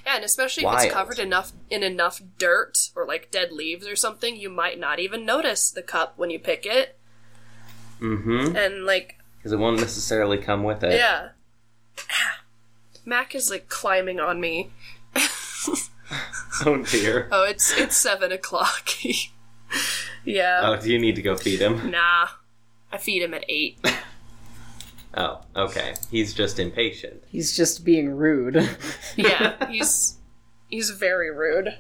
Yeah, and especially if it's covered enough in enough dirt or like dead leaves or something, you might not even notice the cup when you pick it. Mm-hmm. And like, Because it won't necessarily come with it. yeah. <sighs> Mac is like climbing on me. <laughs> Oh dear. Oh, it's it's seven o'clock. <laughs> yeah. Oh, do you need to go feed him? Nah. I feed him at eight. <laughs> Oh, okay. He's just impatient. He's just being rude. <laughs> Yeah, <laughs> he's he's very rude.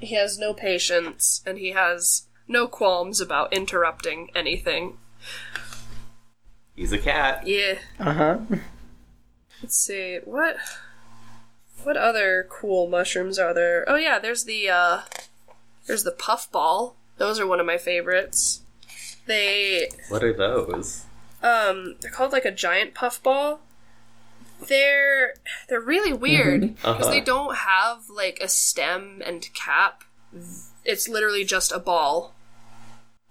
He has no patience and he has no qualms about interrupting anything. He's a cat. Yeah. uh huh. Let's see. What what other cool mushrooms are there? Oh yeah, there's the uh there's the puffball. Those are one of my favorites. They What are those? Um they're called like a giant puffball. They're they're really weird because Uh-huh. they don't have like a stem and cap. It's literally just a ball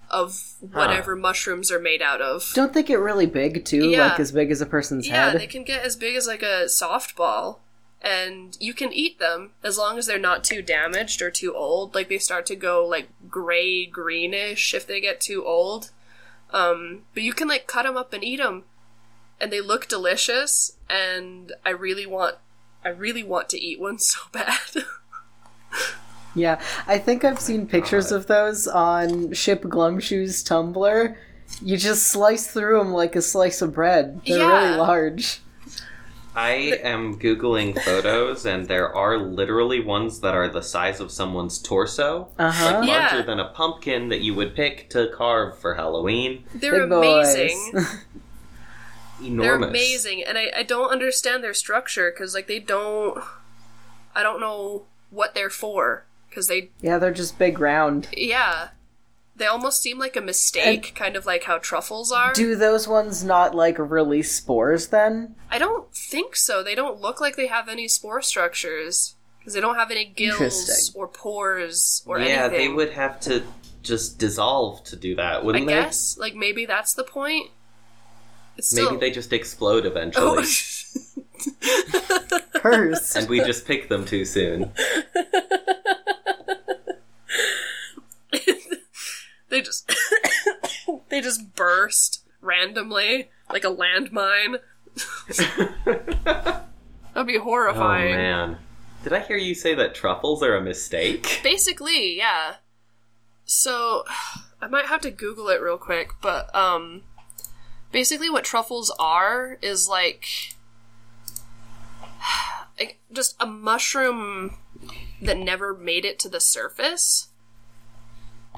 of whatever mushrooms are made out of. Don't they get really big too? Yeah. Like as big as a person's Yeah, head? Yeah, they can get as big as like a softball, and you can eat them as long as they're not too damaged or too old. Like they start to go like gray greenish if they get too old. Um, but you can like cut them up and eat them, and they look delicious. And I really want, I really want to eat one <laughs> so bad. Yeah, I think I've seen pictures of those on Ship Glumshoe's Tumblr. You just slice through them like a slice of bread. They're Yeah. really large. I am googling photos, and there are literally ones that are the size of someone's torso, Uh-huh. like Yeah. larger than a pumpkin that you would pick to carve for Halloween. They're Big amazing. <laughs> Enormous. They're amazing, and I, I don't understand their structure because like they don't. I don't know what they're for because they yeah, they're just big round. yeah, they almost seem like a mistake, kind of like how truffles are. Do those ones not like release spores then? I don't think so. They don't look like they have any spore structures because they don't have any gills or pores or yeah, anything. they would have to just dissolve to do that, wouldn't they? I guess like maybe that's the point. It's still... Maybe they just explode Oh. eventually, <laughs> Curse. and we just pick them too soon. <laughs> they just <coughs> they just burst randomly like a landmine. <laughs> That'd be horrifying. Oh man. Did I hear you say that truffles are a mistake? Basically, yeah. So <sighs> I might have to Google it real quick, but um basically what truffles are is like <sighs> like just a mushroom that never made it to the surface.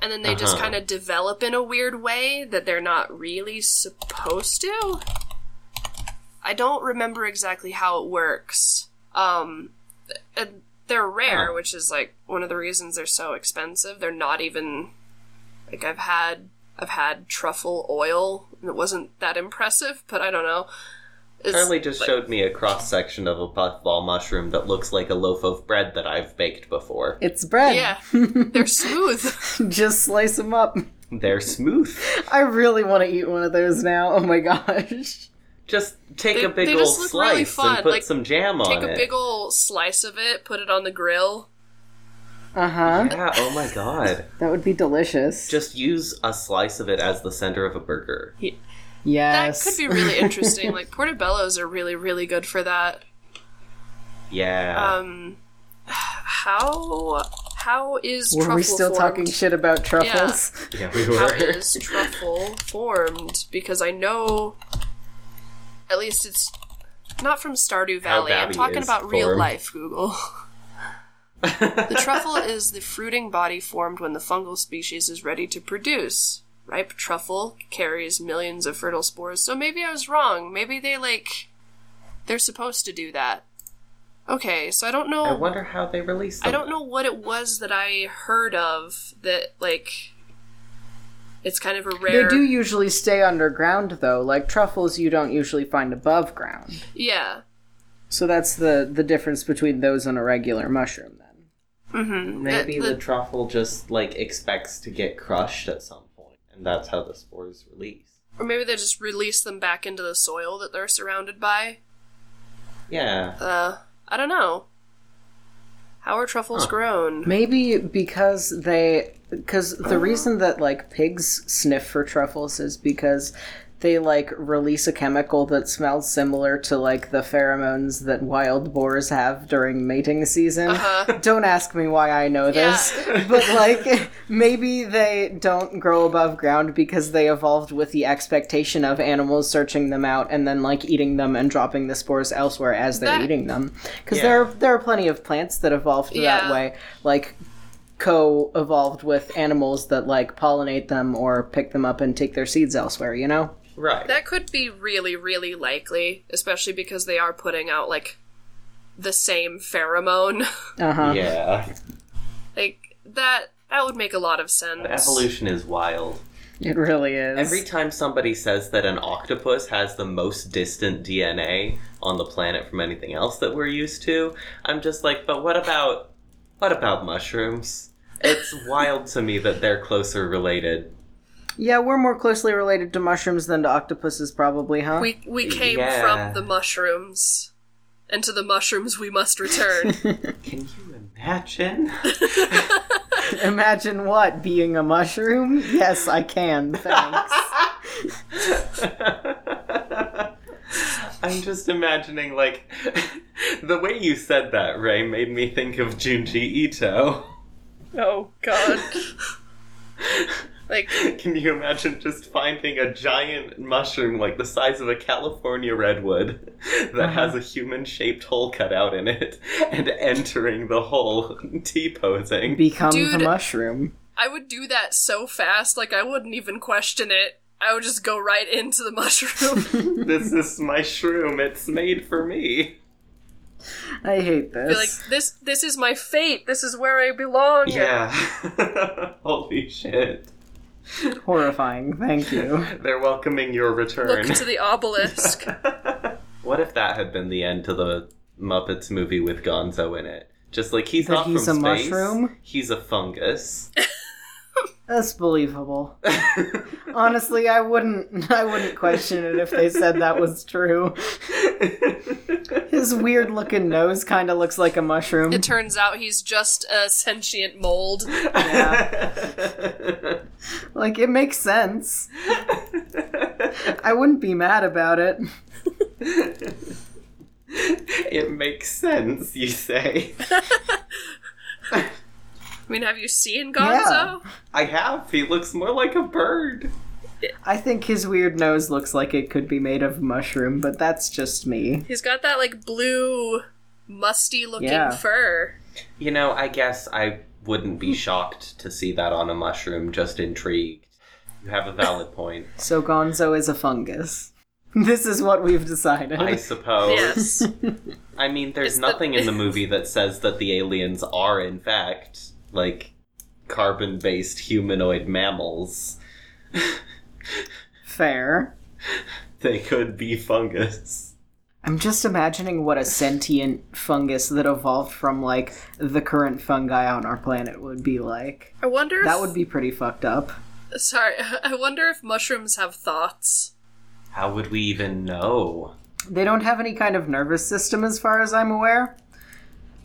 And then they just Uh-huh. kind of develop in a weird way that they're not really supposed to. I don't remember exactly how it works. Um, and they're rare, Huh. which is like one of the reasons they're so expensive. They're not even like I've had I've had truffle oil and it wasn't that impressive, but I don't know. It's, Charlie just like- showed me a cross section of a puffball mushroom that looks like a loaf of bread that I've baked before. It's bread. Yeah, <laughs> they're smooth. <laughs> just slice them up. They're smooth. I really want to eat one of those now. Oh my gosh. Just take They- a big they old just look really slice fun, and put like, some jam on it. Take a big ol' slice of it, put it on the grill. Uh huh. yeah, oh my god. That would be delicious. Just use a slice of it as the center of a burger. That yes. That could be really interesting. <laughs> like portobellos are really, really good for that. Yeah. Um, how how is truffle? Were we still formed? talking shit about truffles? yeah, we were. is truffle formed? Because I know, at least it's not from Stardew Valley. I'm talking is about real life, Google. <laughs> The truffle is the fruiting body formed when the fungal species is ready to produce. Ripe truffle carries millions of fertile spores, so maybe I was wrong. Maybe they, like, they're supposed to do that. Okay, so I don't know. I wonder how they released them. I don't know what it was that I heard of that like it's kind of a rare. They do usually stay underground though. Like truffles you don't usually find above ground. Yeah. So that's the the difference between those and a regular mushroom then. Mm-hmm. Maybe the truffle just like expects to get crushed at some point, and that's how the spores release. or maybe they just release them back into the soil that they're surrounded by. Yeah. Uh I don't know. How are truffles Huh. grown? Maybe because they because the reason that like pigs sniff for truffles is because they like release a chemical that smells similar to like the pheromones that wild boars have during mating season. Uh-huh. <laughs> Don't ask me why I know this, but like <laughs> maybe they don't grow above ground because they evolved with the expectation of animals searching them out and then like eating them and dropping the spores elsewhere as they're That- eating them. Because Yeah. there there are plenty of plants that evolved that way, like co-evolved with animals that like pollinate them or pick them up and take their seeds elsewhere. You know. Right. That could be really, really likely, especially because they are putting out like the same pheromone. <laughs> Uh huh. yeah. like that that would make a lot of sense. Evolution is wild. It really is. Every time somebody says that an octopus has the most distant DNA on the planet from anything else that we're used to, I'm just like, but what about what about mushrooms? It's wild to me that they're closer related. Yeah, we're more closely related to mushrooms than to octopuses, probably, huh? We we came Yeah. from the mushrooms, and to the mushrooms we must return. <laughs> Can you imagine? <laughs> Imagine what being a mushroom? Yes, I can. Thanks. <laughs> I'm just imagining like the way you said that, Ray, made me think of Junji Ito. oh God! Like <laughs> Can you imagine just finding a giant mushroom like the size of a California redwood <laughs> that has uh-huh. a human shaped hole cut out in it <laughs> and entering the hole T posing? Become the Dude. mushroom. I would do that so fast, like I wouldn't even question it. I would just go right into the mushroom. this is my shroom, it's made for me. I hate Be like, this. this this is my fate. This is where I belong. Yeah. Holy shit. <laughs> Horrifying. Thank you. They're welcoming your return. Look to the obelisk. <laughs> what if that had been the end to the Muppets movie with Gonzo in it? Just like he's That not he's from a space. mushroom? He's a fungus. <laughs> That's believable. <laughs> Honestly, I wouldn't. I wouldn't question it if they said that was true. His weird-looking nose kind of looks like a mushroom. it turns out he's just a sentient mold. Yeah. Like it makes sense. I wouldn't be mad about it. it makes sense, you say. <laughs> I mean, have you seen Gonzo? Yeah, I have. He looks more like a bird. I think his weird nose looks like it could be made of mushroom, but that's just me. He's got that like blue, musty looking Yeah. fur. You know, I guess I wouldn't be <laughs> shocked to see that on a mushroom, just intrigued. You have a valid point. <laughs> So Gonzo is a fungus. <laughs> This is what we've decided. I suppose. Yes. I mean, there's It's the- nothing in the movie that says that the aliens are, in fact, like carbon based humanoid mammals. Fair. They could be fungus. I'm just imagining what a sentient fungus that evolved from like the current fungi on our planet would be like. I wonder. If, That would be pretty fucked up. Sorry, <laughs> I wonder if mushrooms have thoughts. How would we even know? They don't have any kind of nervous system as far as I'm aware.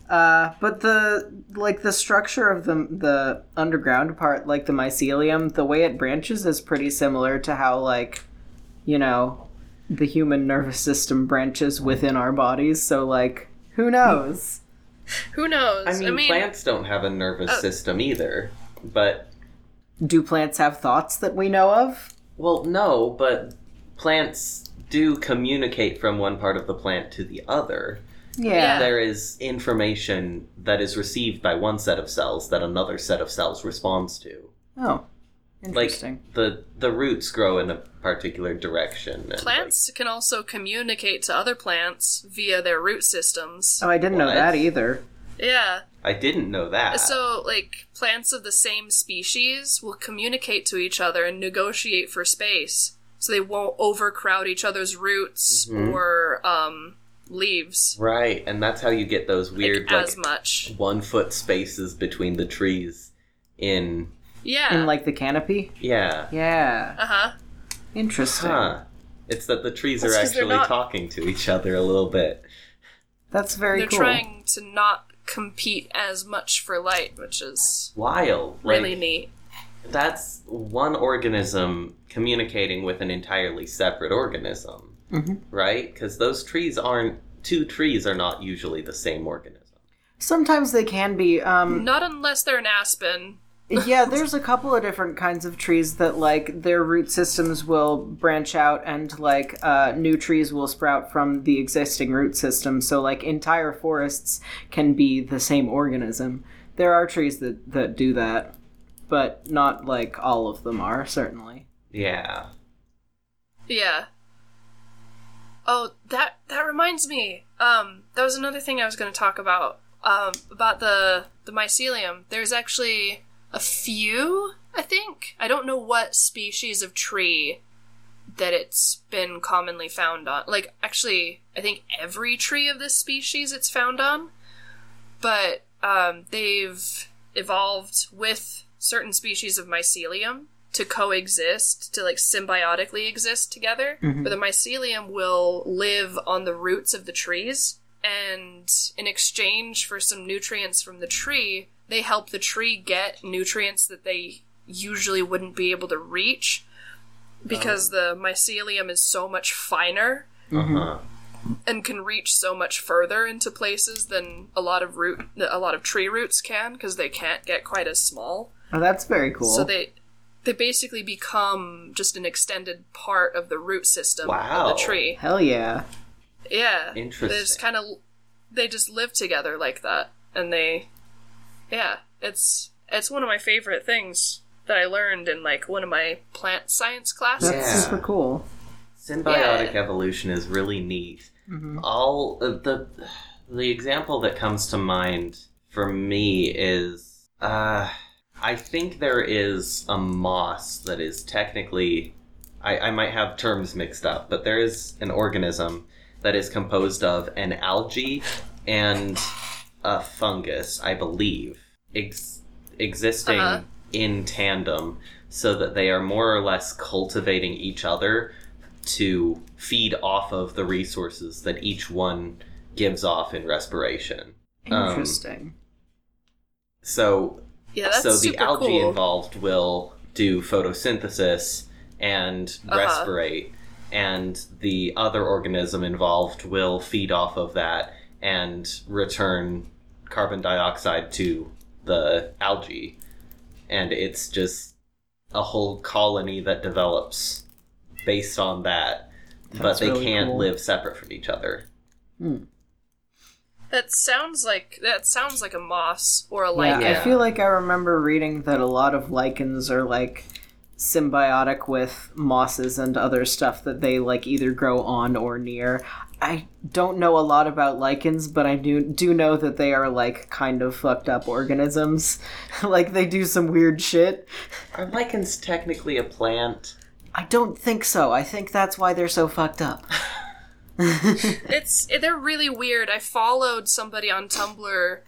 Uh, but the like the structure of the the underground part, like the mycelium, the way it branches is pretty similar to how like, you know, the human nervous system branches within our bodies. So like, who knows? Who knows? I mean, plants don't have a nervous Oh. system either. But, Do plants have thoughts that we know of? well, no, but plants do communicate from one part of the plant to the other. Yeah. There is information that is received by one set of cells that another set of cells responds to. Oh, Interesting. Like the the roots grow in a particular direction. and, like- Plants can also communicate to other plants via their root systems. oh, I didn't know that either. Yeah. I didn't know that. So, like, plants of the same species will communicate to each other and negotiate for space, so they won't overcrowd each other's roots Mhm. or um, leaves right, and that's how you get those weird like, as much. one foot spaces between the trees. In Yeah. In like the canopy. yeah, Yeah. uh huh. Interesting. huh? It's that the trees That's are 'cause they're actually not- talking to each other a little bit. That's very They're cool. trying to not compete as much for light, which is Wild, like really neat. that's one organism communicating with an entirely separate organism, Mhm. right? Because those trees aren't two trees are not usually the same organism. Sometimes they can be. Um, Not unless they're an aspen. <laughs> yeah, there's a couple of different kinds of trees that like their root systems will branch out and like uh, new trees will sprout from the existing root system. So like entire forests can be the same organism. There are trees that that do that, but not like all of them are certainly. Yeah. Yeah. Oh, that that reminds me. Um, that was another thing I was going to talk about. Um, about the the mycelium. There's actually a few. I think I don't know what species of tree that it's been commonly found on. Like, actually, I think every tree of this species it's found on. But um, they've evolved with certain species of mycelium to coexist, to like symbiotically exist together. Mhm. Where the mycelium will live on the roots of the trees, and in exchange for some nutrients from the tree, they help the tree get nutrients that they usually wouldn't be able to reach because the mycelium is so much finer Uh huh. and can reach so much further into places than a lot of root a lot of tree roots can because they can't get quite as small. Oh, that's very cool. So they they basically become just an extended part of the root system Wow. of the tree. Hell yeah. Yeah. Interesting. They just kind of they just live together like that and they yeah, it's it's one of my favorite things that I learned in like one of my plant science classes. That's Yeah. super cool. Symbiotic Yeah. evolution is really neat. Mhm. All uh, the the example that comes to mind for me is uh I think there is a moss that is technically I, I might have terms mixed up, but there is an organism that is composed of an algae and a fungus, I believe, ex- existing Uh-huh. in tandem so that they are more or less cultivating each other to feed off of the resources that each one gives off in respiration. Um, Interesting. So Yeah, that's so the super algae cool. involved will do photosynthesis and Uh-huh. respirate and the other organism involved will feed off of that and return carbon dioxide to the algae and it's just a whole colony that develops based on that but That's they really can't cool. live separate from each other That sounds like that sounds like a moss or a lichen. Yeah, lichen. I feel like I remember reading that a lot of lichens are like symbiotic with mosses and other stuff that they like either grow on or near. I don't know a lot about lichens, but I do do know that they are like kind of fucked up organisms. <laughs> like they do some weird shit. are lichens technically a plant I don't think so. I think that's why they're so fucked up. <laughs> It's they're really weird. I followed somebody on Tumblr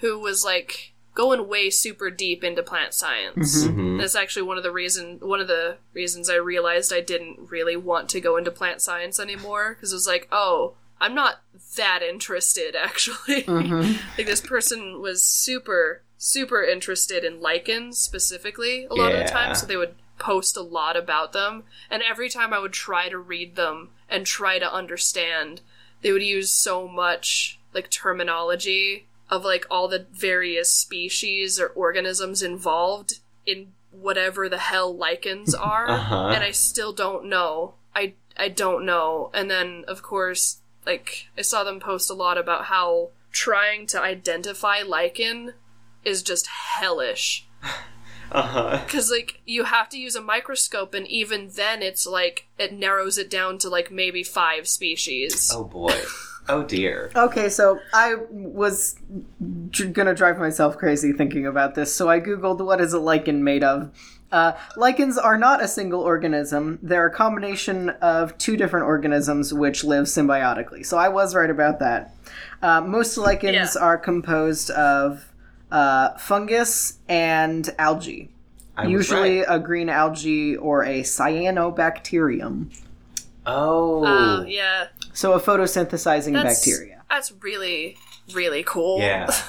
who was like going way super deep into plant science. Mhm. That's actually one of the reason one of the reasons I realized I didn't really want to go into plant science anymore because it was like, oh, I'm not that interested <laughs> actually. Mhm. like this person was super super interested in lichens specifically a lot of the time so they would post a lot about them and every time i would try to read them and try to understand they would use so much like terminology of like all the various species or organisms involved in whatever the hell lichens <laughs> are Uh-huh. and i still don't know. I i don't know. And then of course like i saw them post a lot about how trying to identify lichen is just hellish <laughs> <laughs> Uh huh. Because, like, you have to use a microscope, and even then, it's like, it narrows it down to, like, maybe five species. Oh boy. Oh dear. Okay, so I was dr- gonna drive myself crazy thinking about this, so I googled what is a lichen made of. Uh, lichens are not a single organism. They're a combination of two different organisms which live symbiotically. So I was right about that. Uh, most lichens Yeah. are composed of uh, fungus and algae. I was Usually right. a green algae or a cyanobacterium. Oh. Oh, yeah. So a photosynthesizing That's, bacteria. That's really, really cool. Yeah. <laughs>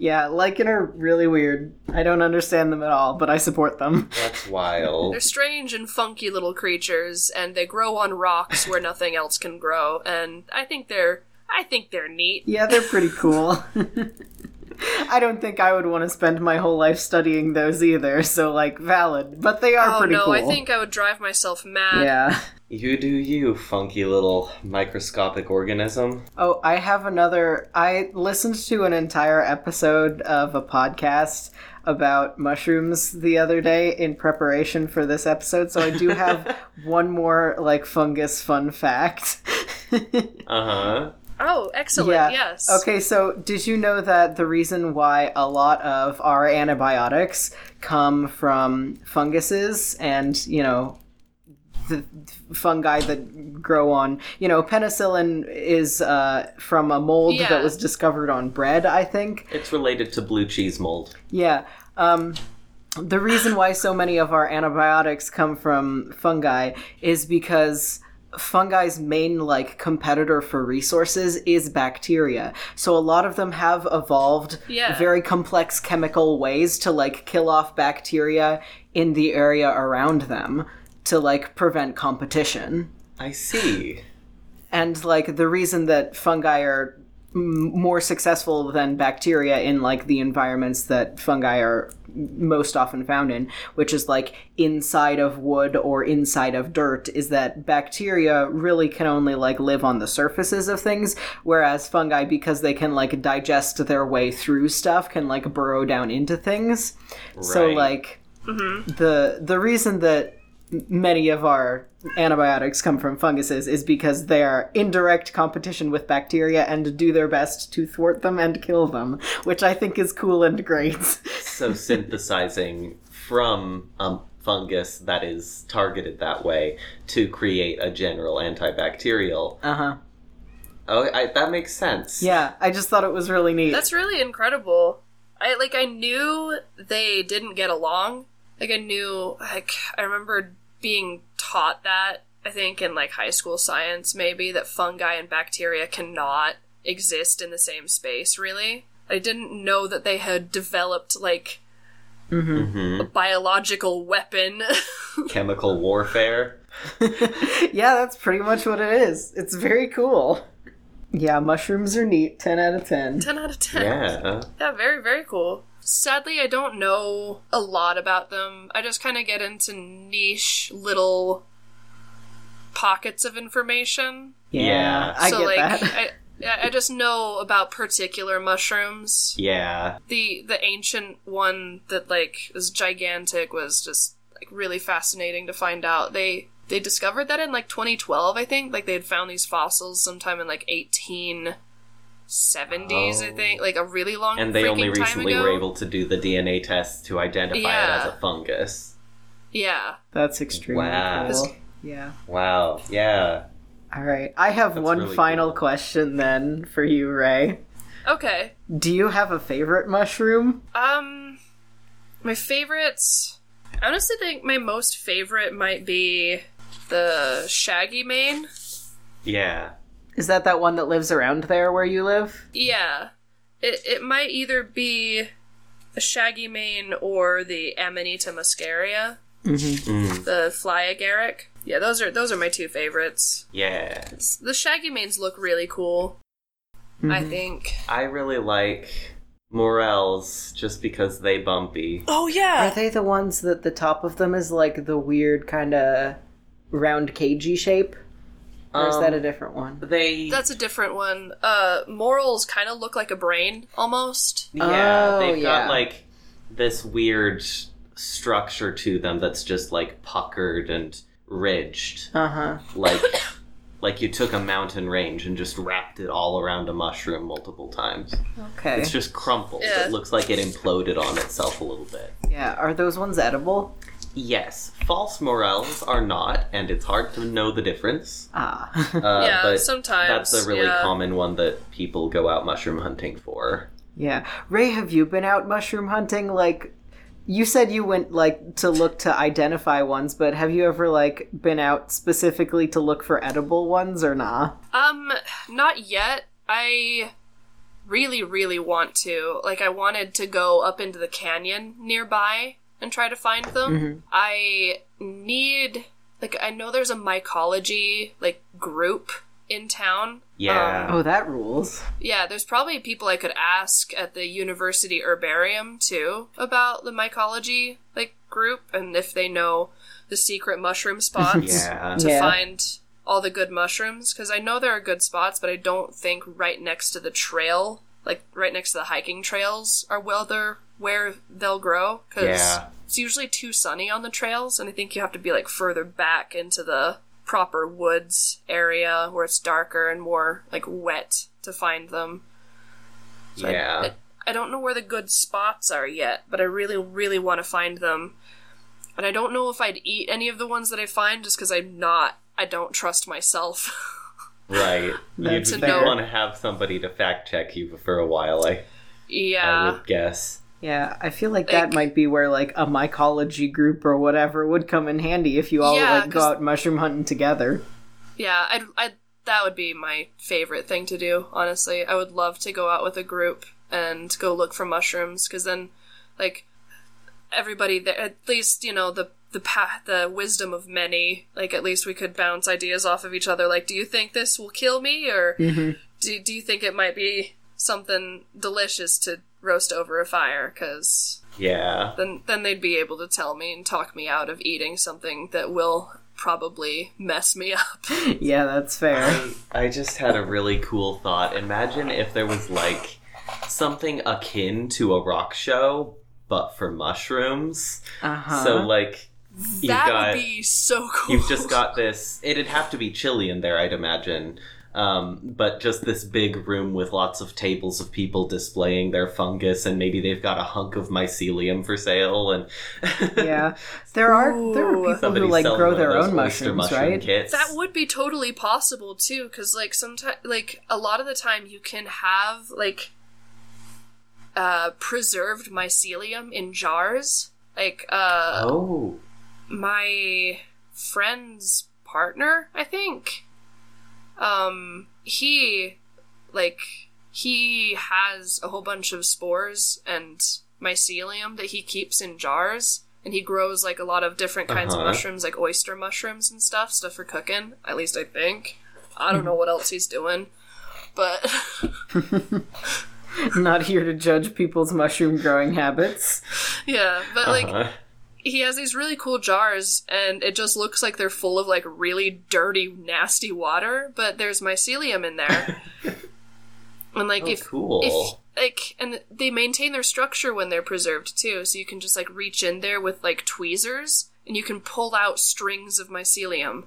Yeah, lichen are really weird. I don't understand them at all, but I support them. <laughs> That's wild. They're strange and funky little creatures, and they grow on rocks where nothing else can grow, and I think they're. I think they're neat. Yeah, they're pretty cool. <laughs> I don't think I would want to spend my whole life studying those either, so like valid. But they are Oh pretty no, cool. I think I would drive myself mad. Yeah. You do you, funky little microscopic organism. Oh, I have another. I listened to an entire episode of a podcast about mushrooms the other day in preparation for this episode, so I do have <laughs> one more like fungus fun fact. <laughs> Uh huh. Oh, excellent. Yeah. Yes. Okay, so did you know that the reason why a lot of our antibiotics come from funguses and, you know, the fungi that grow on, you know, penicillin is uh, from a mold Yeah. that was discovered on bread, I think. It's related to blue cheese mold. Yeah. Um, the reason why so many of our antibiotics come from fungi is because fungi's main like competitor for resources is bacteria. So a lot of them have evolved Yeah. very complex chemical ways to like kill off bacteria in the area around them to like prevent competition I see. and like the reason that fungi are m- more successful than bacteria in like the environments that fungi are most often found in which is like inside of wood or inside of dirt is that bacteria really can only like live on the surfaces of things whereas fungi because they can like digest their way through stuff can like burrow down into things so Right. like mm-hmm. the the reason that many of our antibiotics come from funguses is because they are in direct competition with bacteria and do their best to thwart them and kill them, which I think is cool and great. <laughs> So synthesizing from um, fungus that is targeted that way to create a general antibacterial. Uh huh. Oh, I, that makes sense. Yeah, I just thought it was really neat. That's really incredible. I like I knew they didn't get along. Like I knew like I remember being taught that I think in like high school science maybe that fungi and bacteria cannot exist in the same space really. I didn't know that they had developed like hmm a biological weapon. <laughs> Chemical warfare. <laughs> yeah, that's pretty much what it is. It's very cool. Yeah, mushrooms are neat. 10 out of 10. 10 out of 10. Yeah. Yeah, very, very cool. Sadly, I don't know a lot about them. I just kind of get into niche little pockets of information. Yeah, I so, get like, that. I, I just know about particular mushrooms. Yeah. The the ancient one that like was gigantic was just like really fascinating to find out. They they discovered that in like 2012, I think. Like they had found these fossils sometime in like 18 70s, oh. I think, oh. like a really long. And they only recently were able to do the DNA test to identify yeah. it as a fungus. Yeah, that's extremely wow. cool. Yeah. Wow. Yeah. All right. I have that's one really final cool. question then for you, Ray. Okay. Do you have a favorite mushroom? Um, my favorites. I honestly think my most favorite might be the shaggy mane. Yeah. Is that that one that lives around there where you live? Yeah, it it might either be a shaggy mane or the Amanita muscaria, Mm. the fly agaric. Yeah, those are those are my two favorites. Yeah. The shaggy manes look really cool. I Mhm. think. I really like morels just because they bumpy. Oh yeah, Are they the ones that the top of them is like the weird kind of round cagey shape? Or is that a Um, different one? They That's a different one. Uh, morels kind of look like a brain almost. Yeah, Oh, they've yeah. got like this weird structure to them that's just like puckered and ridged, Uh huh. like <coughs> like you took a mountain range and just wrapped it all around a mushroom multiple times. Okay. It's just crumpled. Yeah. It looks like it imploded on itself a little bit. Yeah. Are those ones edible? Yes, false morels are not, and it's hard to know the difference. Ah. Uh, <laughs> Yeah, but sometimes, that's a really yeah. common one that people go out mushroom hunting for. yeah. Ray, have you been out mushroom hunting? Like, you said you went like to look to identify ones, but have you ever like been out specifically to look for edible ones or nah? Um, not yet. I really, really want to. Like, I wanted to go up into the canyon nearby and try to find them. Mm-hmm. I need, like, I know there's a mycology, like, group in town. Yeah. Um, oh, that rules. Yeah, there's probably people I could ask at the university herbarium too about the mycology like group and if they know the secret mushroom <laughs> spots Yeah. to Yeah. find all the good mushrooms because I know there are good spots, but I don't think right next to the trail, like right next to the hiking trails, are well they're where they'll grow because Yeah. it's usually too sunny on the trails, and I think you have to be like further back into the proper woods area where it's darker and more like wet to find them. So I- Yeah. I, I don't know where the good spots are yet, but I really, really want to find them. And I don't know if I'd eat any of the ones that I find just because I'm not, I don't trust myself. <laughs> Right. That's You'd fair. want to have somebody to fact check you for a while, I, yeah. I would guess. Yeah, I feel like that might be where like a mycology group or whatever would come in handy if you all Yeah, like go out mushroom hunting together. Yeah, I'd, I'd, that would be my favorite thing to do, honestly. I would love to go out with a group and go look for mushrooms because then, like, everybody there, at least, you know, the the path, the wisdom of many, like, at least we could bounce ideas off of each other. Like, do you think this will kill me? Or mm-hmm. do, do you think it might be something delicious to roast over a fire? Because Yeah. then, then they'd be able to tell me and talk me out of eating something that will probably mess me up. <laughs> Yeah, that's fair. I, I just had a really cool thought. Imagine if there was like something akin to a rock show, but for mushrooms. Uh-huh. So like that got would be so cool. you've just got this. It'd have to be chilly in there, I'd imagine. Um, but just this big room with lots of tables of people displaying their fungus, and maybe they've got a hunk of mycelium for sale, and <laughs> yeah. There are there are people somebody who like grow their own mushrooms, mushroom right? Kits. that would be totally possible too, because like sometimes, like a lot of the time, you can have like uh, preserved mycelium in jars. Like uh, oh, my friend's partner, I think. Um, he, like, he has a whole bunch of spores and mycelium that he keeps in jars, and he grows like a lot of different kinds Uh-huh. of mushrooms, like oyster mushrooms and stuff, stuff for cooking. At least I think. I don't know what else he's doing, but <laughs> Not here to judge people's mushroom growing habits. <laughs> yeah, but like. uh-huh. He has these really cool jars and it just looks like they're full of like really dirty nasty water but there's mycelium in there <laughs> and like Oh, if cool. if like and they maintain their structure when they're preserved too so you can just like reach in there with like tweezers and you can pull out strings of mycelium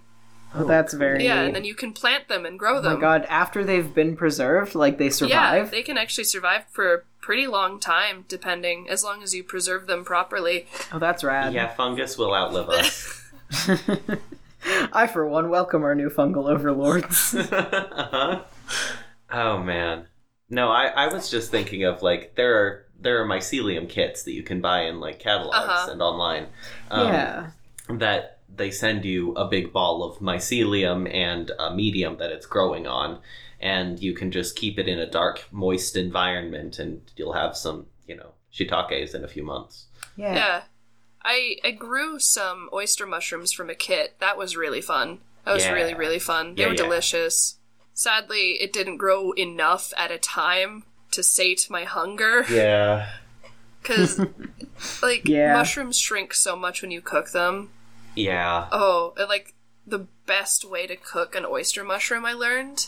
Oh, that's very yeah neat. and then you can plant them and grow them. oh my god, after they've been preserved, like they yeah survive. they can actually survive for a pretty long time depending as long as you preserve them properly Oh, that's rad. yeah, fungus will outlive us. <laughs> <laughs> I, for one, welcome our new fungal overlords. <laughs> Uh-huh. oh man, no, I, I was just thinking of like there are there are mycelium kits that you can buy in like catalogs Uh-huh. and online. Um, yeah. that they send you a big ball of mycelium and a medium that it's growing on, and you can just keep it in a dark, moist environment, and you'll have some, you know, shiitakes in a few months. Yeah. Yeah. I I grew some oyster mushrooms from a kit. That was really fun. That was Yeah. really, really fun. They Yeah, were yeah. delicious. Sadly, it didn't grow enough at a time to sate my hunger. Yeah. <laughs> Because, <laughs> like, Yeah. mushrooms shrink so much when you cook them. Yeah. Oh, and, like, the best way to cook an oyster mushroom, I learned,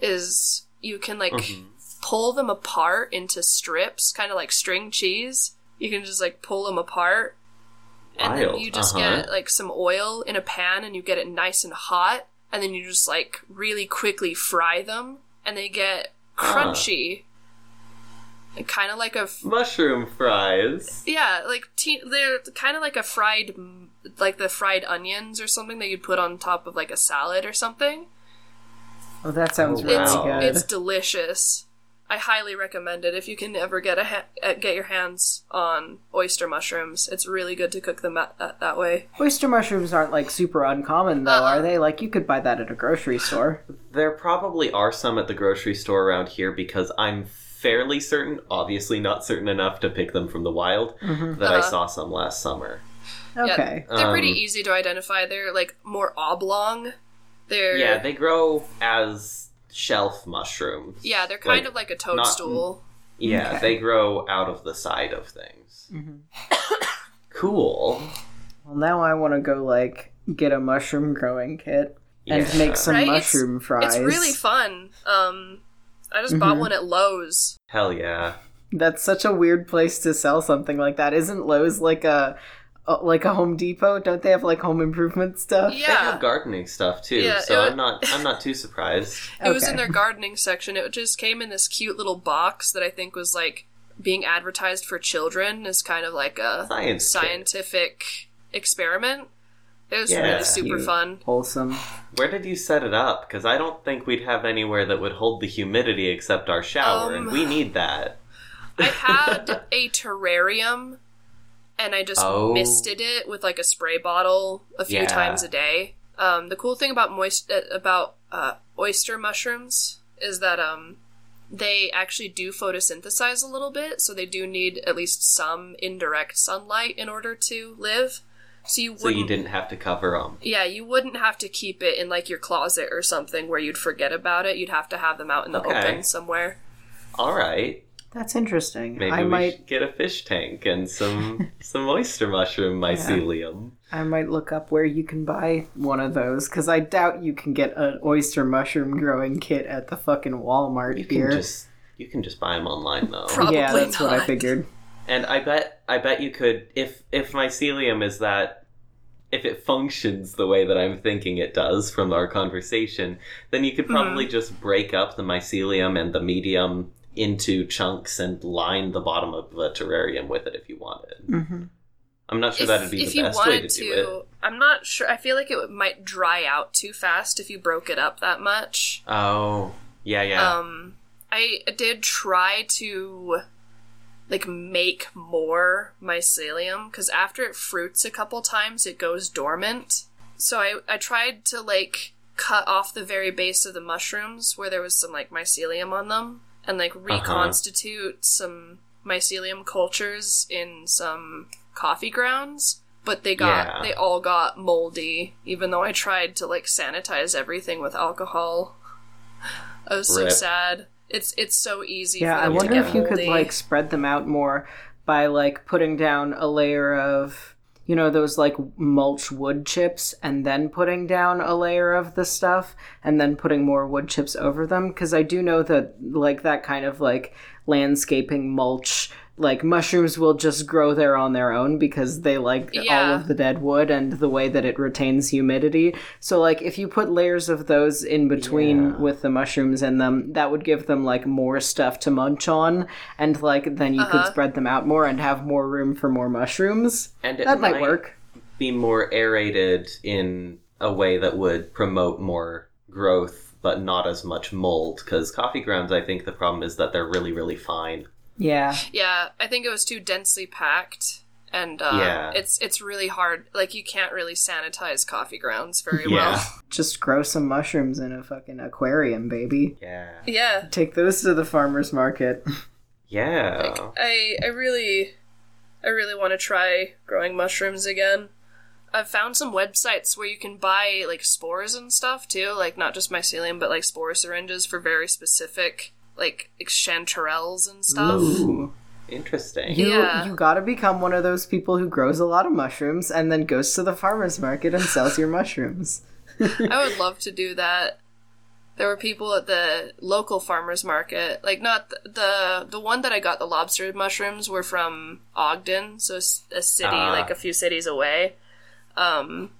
is you can, like, Mhm. pull them apart into strips, kind of like string cheese. You can just, like, pull them apart and then you just uh-huh. get like some oil in a pan and you get it nice and hot and then you just like really quickly fry them and they get Ah. crunchy and kind of like a f- Mushroom fries. yeah like te- they're kind of like a fried like the fried onions or something that you'd put on top of like a salad or something Oh, that sounds Oh, really it's good. it's delicious i highly recommend it if you can ever get a ha- uh, get your hands on oyster mushrooms it's really good to cook them that, that, that way Oyster mushrooms aren't like super uncommon though, Uh-uh. are they? Like you could buy that at a grocery store. There probably are some at the grocery store around here because I'm fairly certain, obviously not certain enough to pick them from the wild, that I Uh-huh. saw some last summer. Okay. Yeah, they're pretty Um, easy to identify. They're like more oblong. They're Yeah, they grow as shelf mushrooms. yeah, they're kind Like, of like a toadstool. Yeah, Okay. they grow out of the side of things. cool. Well, now I want to go like get a mushroom growing kit and Yeah. make some Right? mushroom fries. It's really fun. Um, I just bought Mhm. one at Lowe's. Hell yeah. That's such a weird place to sell something like that. Isn't Lowe's like a uh, like a Home Depot? Don't they have like home improvement stuff? They Yeah, have gardening stuff too, Yeah, so it I'm not I'm not too surprised. <laughs> it was in their gardening section. It just came in this cute little box that I think was like being advertised for children as kind of like a Science kit. scientific experiment. It was Yeah. really super Cute. fun. Wholesome. Where did you set it up? Because I don't think we'd have anywhere that would hold the humidity except our shower, and Um, we need that. I had a terrarium and I just Oh. misted it with like a spray bottle a few Yeah. times a day. Um, the cool thing about moist uh, about uh, oyster mushrooms is that um, they actually do photosynthesize a little bit, so they do need at least some indirect sunlight in order to live. So you So you didn't have to cover them. yeah, you wouldn't have to keep it in like your closet or something where you'd forget about it. You'd have to have them out in the Okay. open somewhere. All right, That's interesting. maybe I we might should get a fish tank and some <laughs> some oyster mushroom mycelium. I might look up where you can buy one of those because I doubt you can get an oyster mushroom growing kit at the fucking Walmart You can just you can just buy them online though. Probably yeah, that's what I figured. And I bet I bet you could if if mycelium is that if it functions the way that I'm thinking it does from our conversation, then you could mm-hmm. probably just break up the mycelium and the medium into chunks and line the bottom of a terrarium with it if you wanted. hmm I'm not sure that'd be if the you best way to wanted do it. I'm not sure. I feel like it might dry out too fast if you broke it up that much. Oh, yeah, yeah. Um, I did try to like make more mycelium because after it fruits a couple times, it goes dormant. So I I tried to like cut off the very base of the mushrooms where there was some like mycelium on them and like uh-huh. reconstitute some mycelium cultures in some coffee grounds but they got Yeah. they all got moldy even though i tried to like sanitize everything with alcohol. I was so sad. It's it's so easy Yeah, for I them wonder to get if you could like spread them out more by like putting down a layer of you know those like mulch wood chips and then putting down a layer of the stuff and then putting more wood chips over them? Because I do know that like that kind of like landscaping mulch like mushrooms will just grow there on their own because they like all of the dead wood and the way that it retains humidity. So like if you put layers of those in between Yeah. with the mushrooms in them, that would give them like more stuff to munch on and like then you could Uh-huh. spread them out more and have more room for more mushrooms. and it That might work. Be more aerated in a way that would promote more growth, but not as much mold. Because coffee grounds, I think the problem is that they're really, really fine. Yeah. yeah i think it was too densely packed and uh, Yeah. it's it's really hard like you can't really sanitize coffee grounds very Yeah. well <laughs> Just grow some mushrooms in a fucking aquarium, baby. Yeah. yeah Take those to the farmer's market. <laughs> Yeah. I I really I really want to try growing mushrooms again. I've found some websites where you can buy like spores and stuff too, like not just mycelium, but like spore syringes for very specific like chanterelles and stuff. Ooh. Interesting. You Yeah. you gotta become one of those people who grows a lot of mushrooms and then goes to the farmer's market and sells your mushrooms. I would love to do that. there were people at the local farmers market. Like not the the, the one that I got the lobster mushrooms were from Ogden, so a city Ah. like a few cities away. Um,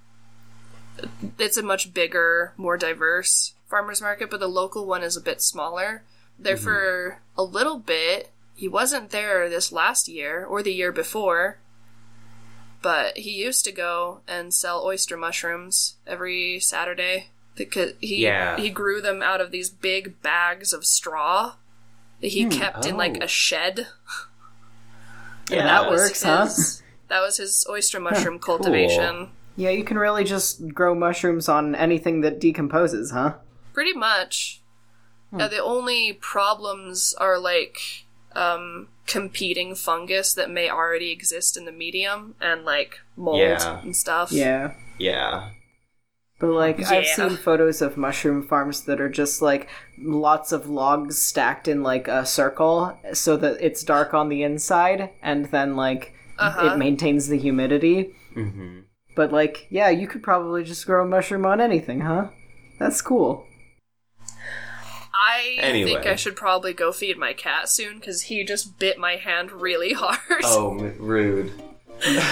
it's a much bigger, more diverse farmers market, but the local one is a bit smaller. There mm-hmm. for a little bit. He wasn't there this last year or the year before, but he used to go and sell oyster mushrooms every Saturday because he Yeah. he grew them out of these big bags of straw that he hmm. kept in like Oh. a shed. Yeah, And that was works, huh? his- That was his oyster mushroom cool. cultivation. Yeah, you can really just grow mushrooms on anything that decomposes, huh? Pretty much. Hmm. Uh, the only problems are like um, competing fungus that may already exist in the medium and like mold Yeah. and stuff. Yeah. Yeah. But like I've seen photos of mushroom farms that are just like lots of logs stacked in like a circle so that it's dark on the inside and then like Uh-huh. it maintains the humidity. hmm But like yeah, you could probably just grow a mushroom on anything, huh? That's cool. I Anyway. think I should probably go feed my cat soon because he just bit my hand really <laughs> hard. Oh, rude.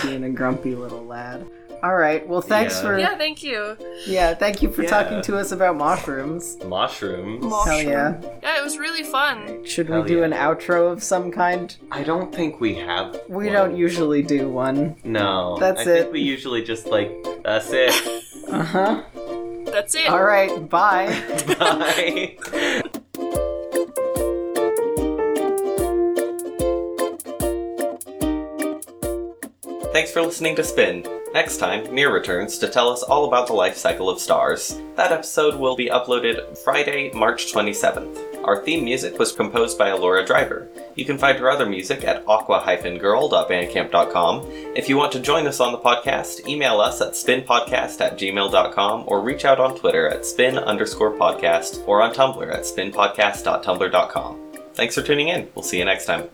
Being a grumpy little lad. All right. Well, thanks Yeah. for Yeah, thank you. yeah, thank you for Yeah. talking to us about mushrooms. Mushrooms. Hell yeah. Yeah, it was really fun. Should we do yeah. an outro of some kind? I don't think we have. We one. don't usually do one. No. That's I it. think we usually just like, that's it. <laughs> Uh huh. That's it. All right. Bye. Bye. Thanks for listening to Spin. Next time, Near returns to tell us all about the life cycle of stars. That episode will be uploaded Friday, March 27th. Our theme music was composed by Alora Driver. You can find her other music at aqua-girl.bandcamp.com. If you want to join us on the podcast, email us at spinpodcast at gmail.com or reach out on Twitter at spin underscore podcast or on Tumblr at spinpodcast.tumblr.com. Thanks for tuning in. We'll see you next time.